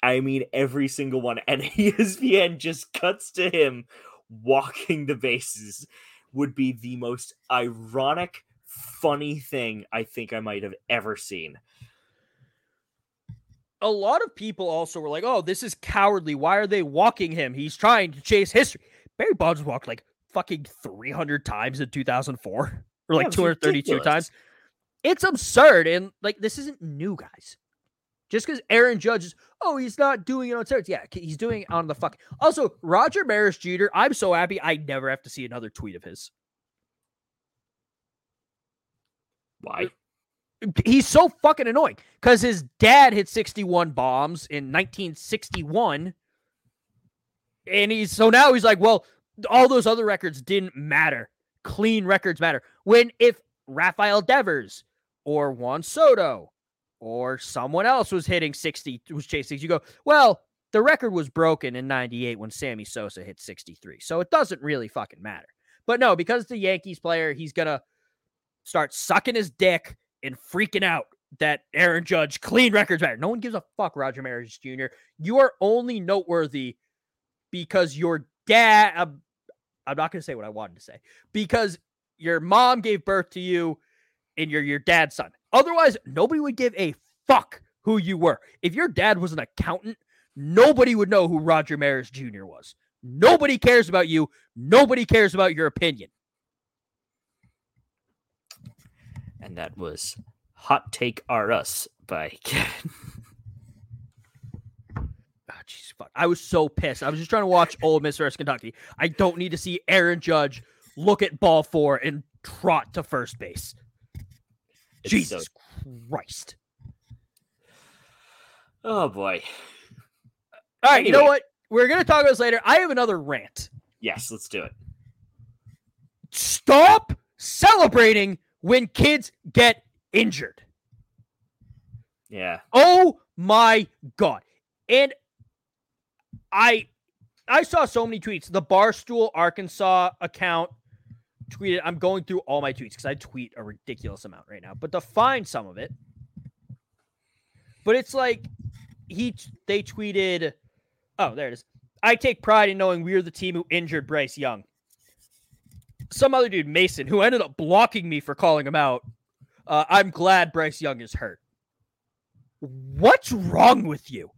C: I mean, every single one. And ESPN just cuts to him walking the bases would be the most ironic, funny thing I think I might have ever seen.
A: A lot of people also were like, oh, this is cowardly. Why are they walking him? He's trying to chase history. Barry Bonds walked like fucking 300 times in 2004 or like yeah, 232 ridiculous. times. It's absurd. And like, this isn't new, guys. Just because Aaron Judge is, oh, he's not doing it on steroids. Yeah, he's doing it on the fuck. Also, Roger Maris Jeter, I'm so happy I never have to see another tweet of his.
C: Why?
A: Uh, he's so fucking annoying because his dad hit 61 bombs in 1961. And he's so now he's like, well, all those other records didn't matter. Clean records matter. When if Rafael Devers or Juan Soto or someone else was hitting 60, was chasing, you go, well, the record was broken in 98 when Sammy Sosa hit 63. So it doesn't really fucking matter. But no, because the Yankees player, he's going to start sucking his dick and freaking out that Aaron Judge clean records matter. No one gives a fuck, Roger Maris Jr. You are only noteworthy because your dad, uh, I'm not going to say what I wanted to say, because your mom gave birth to you and you're your dad's son. Otherwise, nobody would give a fuck who you were. If your dad was an accountant, nobody would know who Roger Maris Jr. was. Nobody cares about you. Nobody cares about your opinion.
C: And that was Hot Take R Us by Kevin.
A: Oh, ah, jeez, fuck. I was so pissed. I was just trying to watch Ole Miss versus Kentucky. I don't need to see Aaron Judge look at ball four and trot to first base. It's Jesus so... Christ.
C: Oh boy.
A: All right, anyway. you know what? We're gonna talk about this later. I have another rant.
C: Yes, let's do it.
A: Stop celebrating when kids get injured.
C: Yeah.
A: Oh my god. And I I saw so many tweets. The Barstool Arkansas account tweeted, I'm going through all my tweets because I tweet a ridiculous amount right now, but to find some of it. But it's like he they tweeted, oh, there it is. I take pride in knowing we are the team who injured Bryce Young. Some other dude, Mason, who ended up blocking me for calling him out. Uh, I'm glad Bryce Young is hurt. What's wrong with you?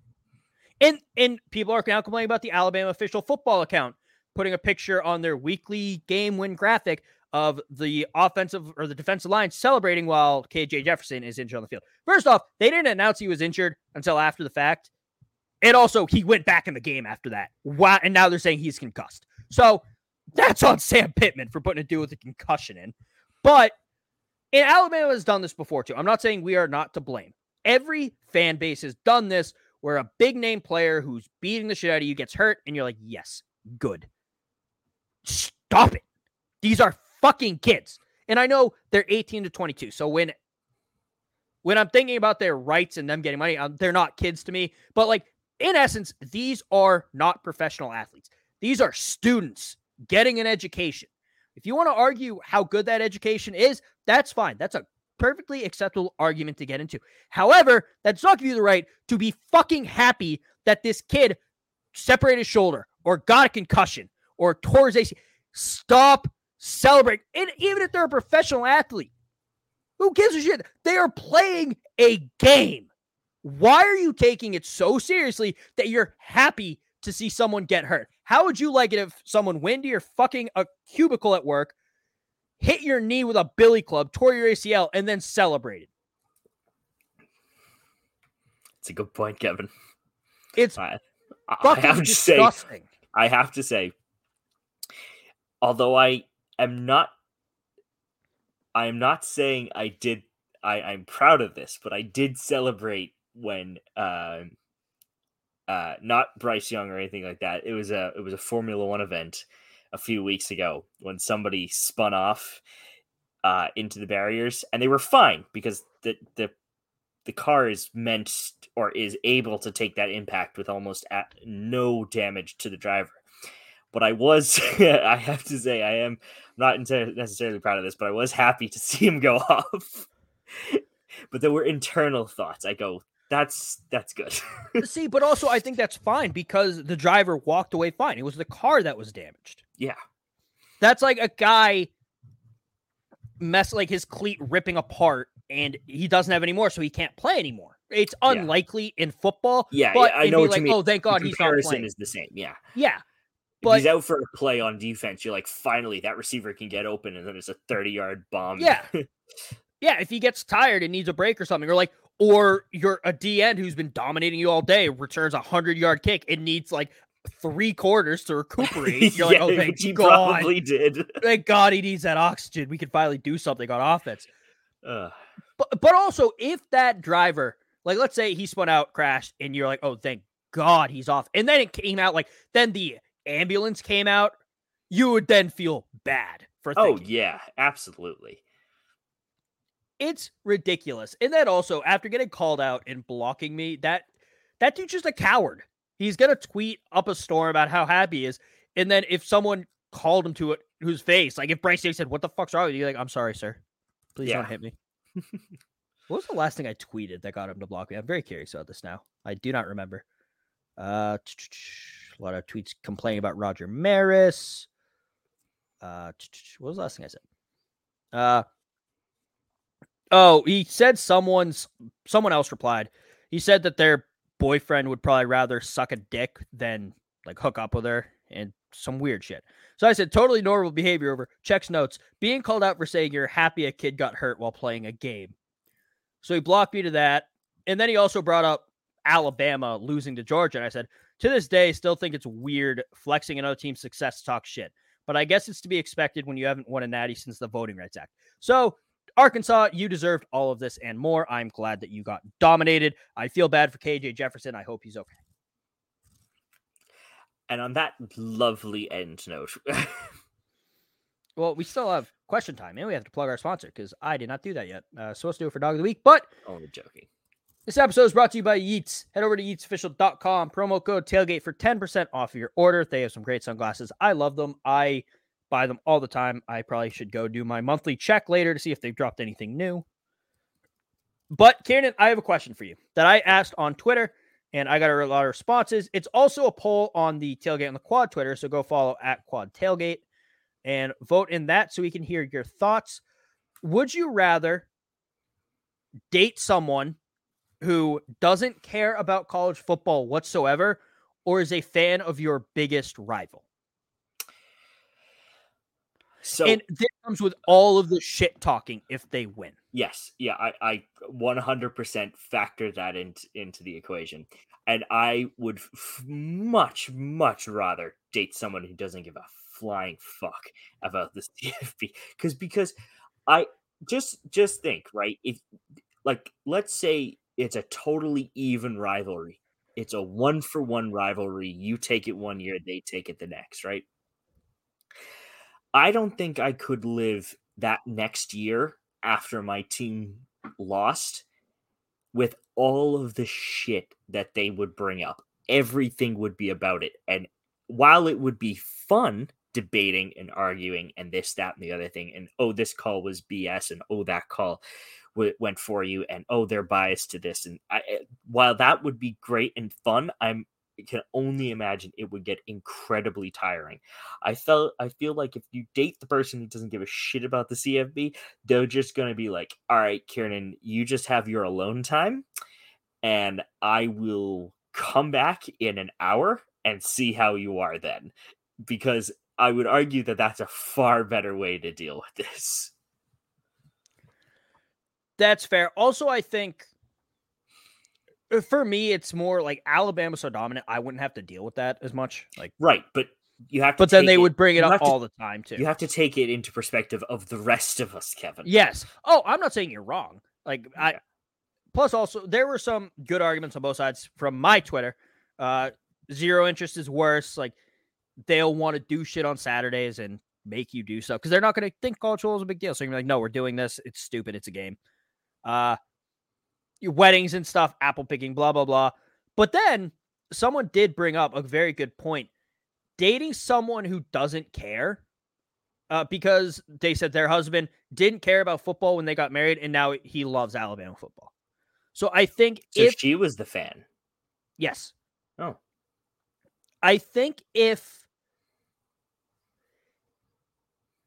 A: And and people are now complaining about the Alabama official football account putting a picture on their weekly game win graphic of the offensive or the defensive line celebrating while KJ Jefferson is injured on the field. First off, they didn't announce he was injured until after the fact. And also, he went back in the game after that. Wow. And now they're saying he's concussed. So that's on Sam Pittman for putting a dude with a concussion in. But and Alabama has done this before too. I'm not saying we are not to blame. Every fan base has done this where a big name player who's beating the shit out of you gets hurt, and you're like, yes, good. Stop it. These are fucking kids. And I know they're 18 to 22. So when when I'm thinking about their rights and them getting money, um, they're not kids to me. But like in essence, these are not professional athletes. These are students getting an education. If you want to argue how good that education is, that's fine. That's a perfectly acceptable argument to get into. However, that does not give you the right to be fucking happy that this kid separated his shoulder or got a concussion or tore his AC. Stop celebrating. And even if they're a professional athlete, who gives a shit? They are playing a game. Why are you taking it so seriously that you're happy to see someone get hurt? How would you like it if someone went to your fucking a cubicle at work, hit your knee with a billy club, tore your ACL, and then celebrated?
C: It's a good point, Kevin.
A: It's
C: I, I have to
A: disgusting.
C: say, I have to say, although I am not, I am not saying I did. I, I'm proud of this, but I did celebrate when uh, uh, not Bryce Young or anything like that. It was a it was a Formula One event a few weeks ago when somebody spun off uh, into the barriers, and they were fine because the the the car is meant or is able to take that impact with almost at no damage to the driver. But I was, I have to say, I am not necessarily proud of this, but I was happy to see him go off. but there were internal thoughts. I go, that's that's good.
A: See, but also I think that's fine because the driver walked away fine. It was the car that was damaged.
C: Yeah.
A: That's like a guy mess like his cleat ripping apart and he doesn't have any more, so he can't play anymore. It's unlikely
C: yeah.
A: in football.
C: Yeah,
A: but
C: I know what
A: like,
C: you mean.
A: Oh, thank God
C: the
A: he's not playing.
C: is the same. Yeah.
A: Yeah.
C: But he's out for a play on defense, you're like, finally, that receiver can get open, and then it's a 30 yard bomb.
A: Yeah. yeah. If he gets tired and needs a break or something, or like, or you're a DN who's been dominating you all day, returns a hundred yard kick, it needs like three quarters to recuperate. You're
C: yeah,
A: like, oh, thank God.
C: he
A: God.
C: probably did.
A: Thank God he needs that oxygen. We can finally do something on offense.
C: Uh.
A: But but also, if that driver, like, let's say he spun out, crashed, and you're like, oh, thank God he's off, and then it came out like, then the ambulance came out, you would then feel bad for.
C: Oh yeah, absolutely.
A: It's ridiculous. And then also, after getting called out and blocking me, that that dude's just a coward. He's gonna tweet up a storm about how happy he is, and then if someone called him to it, whose face, like if Bryce Young said, "What the fuck's wrong with you?" Like, I'm sorry, sir. Please
C: Yeah.
A: don't hit me. what was the last thing I tweeted that got him to block me? I'm very curious about this now. I do not remember. Uh, a lot of tweets complaining about Roger Maris. Uh, what was the last thing I said? Uh, oh, he said someone's someone else replied. He said that their boyfriend would probably rather suck a dick than like hook up with her and some weird shit. So I said totally normal behavior over checks notes, being called out for saying you're happy a kid got hurt while playing a game. So he blocked me to that. And then he also brought up Alabama losing to Georgia. And I said, to this day, still think it's weird flexing another team's success to talk shit. But I guess it's to be expected when you haven't won a natty since the Voting Rights Act. So Arkansas, you deserved all of this and more. I'm glad that you got dominated. I feel bad for KJ Jefferson. I hope he's okay.
C: And on that lovely end note,
A: Well, we still have question time, and we have to plug our sponsor because I did not do that yet. Uh, supposed to do it for Dog of the Week, but
C: only joking.
A: This episode is brought to you by Yeats. Head over to yeatsofficial.com, promo code tailgate for 10% off of your order. They have some great sunglasses. I love them. I buy them all the time. I probably should go do my monthly check later to see if they've dropped anything new. But, Kieran, I have a question for you that I asked on Twitter, and I got a lot of responses. It's also a poll on the Tailgate on the Quad Twitter, so go follow at Quad Tailgate and vote in that so we can hear your thoughts. Would you rather date someone who doesn't care about college football whatsoever or is a fan of your biggest rival?
C: So
A: and th- comes with all of the shit talking if they win.
C: Yes, yeah, I, I 100% factor that into into the equation, and I would f- much much rather date someone who doesn't give a flying fuck about the CFP because because I just just think right if like let's say it's a totally even rivalry, it's a one for one rivalry. You take it one year, they take it the next, right? I don't think I could live that next year after my team lost with all of the shit that they would bring up. Everything would be about it. And while it would be fun debating and arguing and this, that, and the other thing, and oh, this call was BS, and oh, that call w- went for you, and oh, they're biased to this. And I, eh, while that would be great and fun, I'm can only imagine it would get incredibly tiring. I felt I feel like if you date the person who doesn't give a shit about the CFB, they're just gonna be like, all right, Kieran, you just have your alone time, and I will come back in an hour and see how you are then. Because I would argue that that's a far better way to deal with this.
A: That's fair. Also, I think uh, for me, it's more like Alabama's so dominant. I wouldn't have to deal with that as much. Like
C: right, but you have. to
A: But then they would bring it up
C: to-
A: all the time too.
C: You have to take it into perspective of the rest of us, Kevin.
A: Yes. Oh, I'm not saying you're wrong. Like I. Plus, also there were some good arguments on both sides from my Twitter. Uh, zero interest is worse. Like they'll want to do shit on Saturdays and make you do stuff because they're not going to think culture is a big deal. So you're like, no, we're doing this. It's stupid. It's a game. Uh, your weddings and stuff, apple picking, blah blah blah. But then someone did bring up a very good point: dating someone who doesn't care uh, because they said their husband didn't care about football when they got married, and now he loves Alabama football. So I think
C: So
A: if
C: she was the fan.
A: yes,
C: Oh,
A: I think if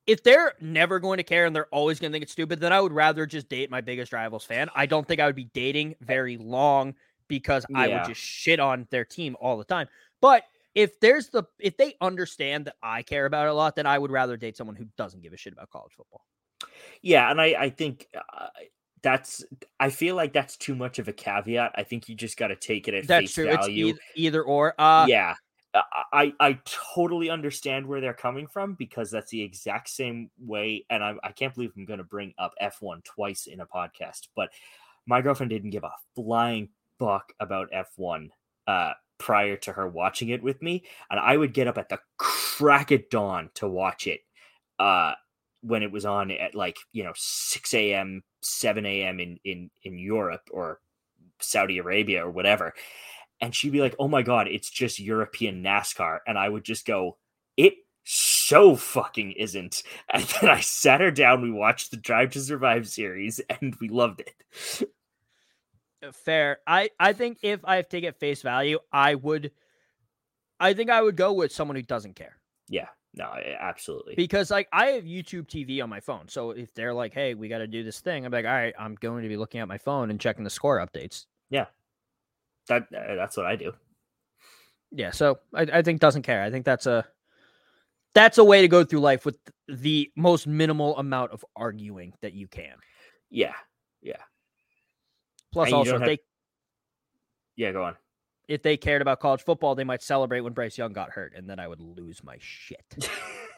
A: if they're never going to care and they're always going to think it's stupid, then I would rather just date my biggest rivals fan. I don't think I would be dating very long because I would just shit on their team all the time. But if there's the if they understand that I care about it a lot, then I would rather date someone who doesn't give a shit about college football.
C: yeah, and I I think uh, that's I feel like that's too much of a caveat. I think you just got to take it at
A: That's
C: face
A: true. It's
C: value.
A: either, either or. Uh,
C: yeah. I, I totally understand where they're coming from because that's the exact same way. And I, I can't believe I'm going to bring up F1 twice in a podcast, but my girlfriend didn't give a flying fuck about F1 uh, prior to her watching it with me. And I would get up at the crack of dawn to watch it uh, when it was on at like, you know, 6 a.m., 7 a.m. in, in, in Europe or Saudi Arabia or whatever and she'd be like, "Oh my god, it's just European NASCAR," and I would just go, "It so fucking isn't." And then I sat her down. We watched the Drive to Survive series, and we loved it.
A: fair. I I think if I have to take it face value, I would. I think I would go with someone who doesn't care
C: Yeah, no, absolutely.
A: because like I have YouTube TV on my phone. So if they're like, "Hey, we got to do this thing," I'm like, "All right, I'm going to be looking at my phone and checking the score updates."
C: yeah, that uh, that's what I do.
A: Yeah, so I, I think doesn't care. I think that's a that's a way to go through life with the most minimal amount of arguing that you can.
C: Yeah, yeah,
A: Plus,
C: And
A: also
C: have-
A: they
C: yeah. Go on.
A: if they cared about college football, they might celebrate when Bryce Young got hurt, and then I would lose my shit.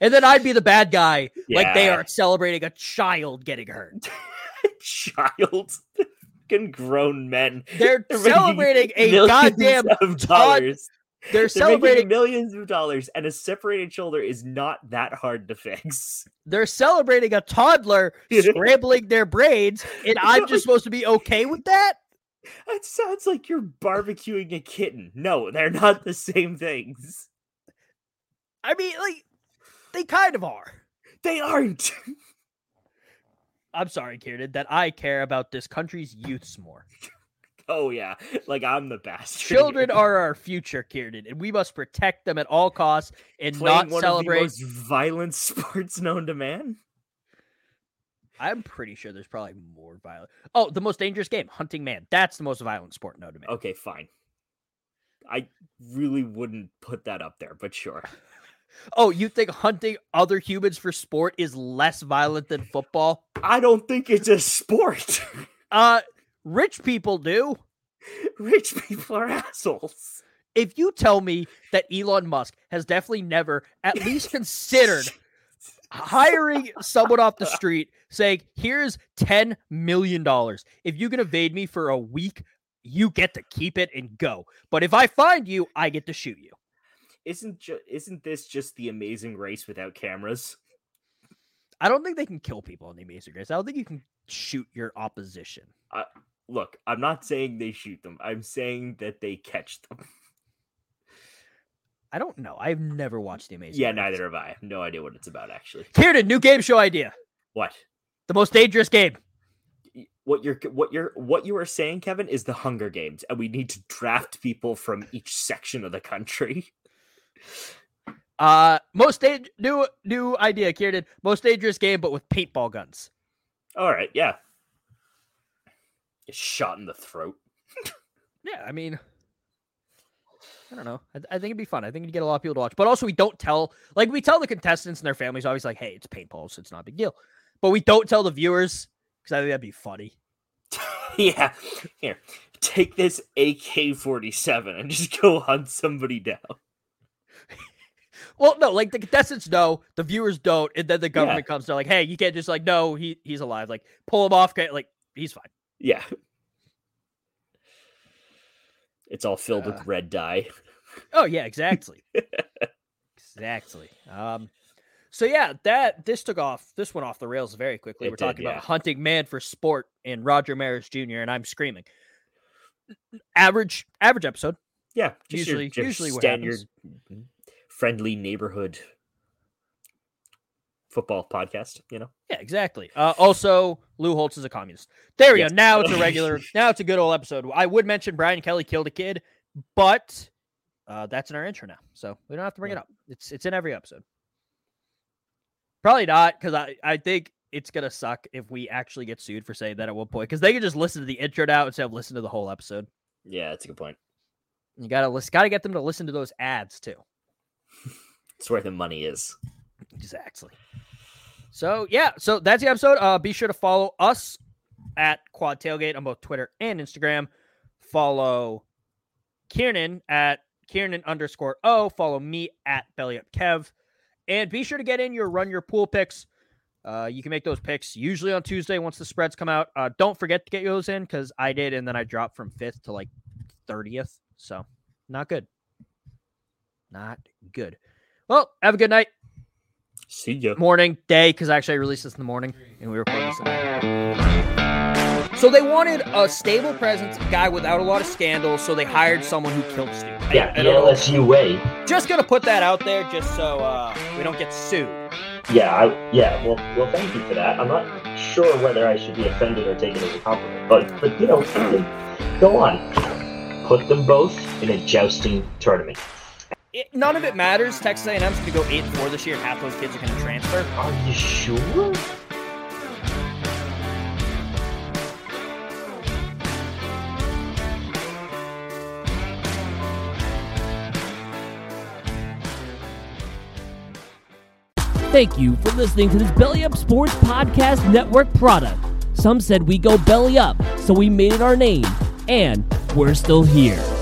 A: and then I'd be the bad guy, like they are celebrating a child getting hurt.
C: Child, fucking grown men.
A: They're
C: They're
A: celebrating a goddamn
C: of dollars.
A: They're
C: They're
A: celebrating.
C: millions of dollars, and a separated shoulder is not that hard to fix.
A: They're celebrating a toddler scrambling their braids, and I'm just supposed to be okay with that.
C: That sounds like you're barbecuing a kitten. No, they're not the same things.
A: I mean, like they kind of are.
C: They aren't.
A: I'm sorry, Kieran, that I care about this country's youths more.
C: Oh yeah, like I'm the bastard.
A: Children are our future, Kieran, and we must protect them at all costs and
C: playing
A: not celebrate.
C: of the most violent sports known to man.
A: I'm pretty sure there's probably more violent. Oh, the most dangerous game, hunting man. That's the most violent sport known to man.
C: Okay, fine. I really wouldn't put that up there, but sure.
A: Oh, you think hunting other humans for sport is less violent than football?
C: I don't think it's a sport.
A: Uh, rich people do.
C: Rich people are assholes.
A: If you tell me that Elon Musk has definitely never at least considered hiring someone off the street saying, here's $10 million. If you can evade me for a week, you get to keep it and go. But if I find you, I get to shoot you.
C: Isn't ju- isn't this just the amazing race without cameras?
A: I don't think they can kill people in the Amazing Race. I don't think you can shoot your opposition.
C: Uh, look, I'm not saying they shoot them. I'm saying that they catch them.
A: I don't know. I've never watched the Amazing
C: Yeah,
A: Race.
C: neither have I. I have no idea what it's about actually.
A: Kieran, new game show idea.
C: What?
A: The most dangerous game.
C: What you're what you're what you are saying, Kevin, is the Hunger Games, and we need to draft people from each section of the country.
A: Uh most da- new new idea, Kieran. Most dangerous game, but with paintball guns.
C: All right, yeah. Get shot in the throat.
A: Yeah, I mean, I don't know. I, I think it'd be fun. I think you'd get a lot of people to watch. But also, we don't tell like we tell the contestants and their families always like, "Hey, it's paintball, so it's not a big deal." But we don't tell the viewers because I think that'd be funny.
C: yeah. Here, take this AK 47 and just go hunt somebody down.
A: Well, no, like the contestants know, the viewers don't, and then the government comes. They're like, "Hey, you can't just like, no, he he's alive. Like, pull him off. Like, he's fine."
C: Yeah. It's all filled
A: Uh.
C: with red dye.
A: Oh yeah, exactly. exactly. Um so yeah, that this took off this went off the rails very quickly.
C: It
A: We're
C: did,
A: talking
C: yeah.
A: about hunting man for sport and Roger Maris Jr. and I'm screaming. Average average episode.
C: Yeah, just your-
A: usually usually
C: standard. Friendly neighborhood football podcast, you know?
A: Yeah, exactly. Uh, also, Lou Holtz is a communist. There we
C: Yes.
A: go. Now it's a regular. now it's a good old episode. I would mention Brian Kelly killed a kid, but uh, that's in our intro now, so we don't have to bring it up. It's it's in every episode. Probably not because I I think it's gonna suck if we actually get sued for saying that at one point because they can just listen to the intro now instead of listen to the whole episode.
C: Yeah, that's a good point.
A: You gotta listen. Gotta get them to listen to those ads too.
C: It's where the money is.
A: Exactly. So yeah, so that's the episode. Uh, be sure to follow us at Quad Tailgate on both Twitter and Instagram. Follow Kieran at Kiernan underscore O. Follow me at Belly Up Kev, and be sure to get in your run your pool picks. Uh, you can make those picks usually on Tuesday once the spreads come out. Uh, don't forget to get those in because I did, and then I dropped from fifth to like thirtieth. So not good. Not good. Well, have a good night
C: See ya.
A: morning, day, because actually I released this in the morning and we recorded this tonight. So they wanted a stable presence, a guy without a lot of scandals, so they hired someone who killed Stu. I-
B: Yeah, the. LSU way.
A: Just gonna put that out there just so uh, we don't get sued.
B: Yeah, I, yeah. Well, well, thank you for that. I'm not sure whether I should be offended or taken as a compliment, but but you know, go on. Put them both in a jousting tournament.
A: It, none of it matters. Texas A&M's gonna go eight four this year, and half those kids are gonna transfer.
B: Are you sure?
E: Thank you for listening to this Belly Up Sports Podcast Network product. Some said we go belly up, so we made it our name, and we're still here.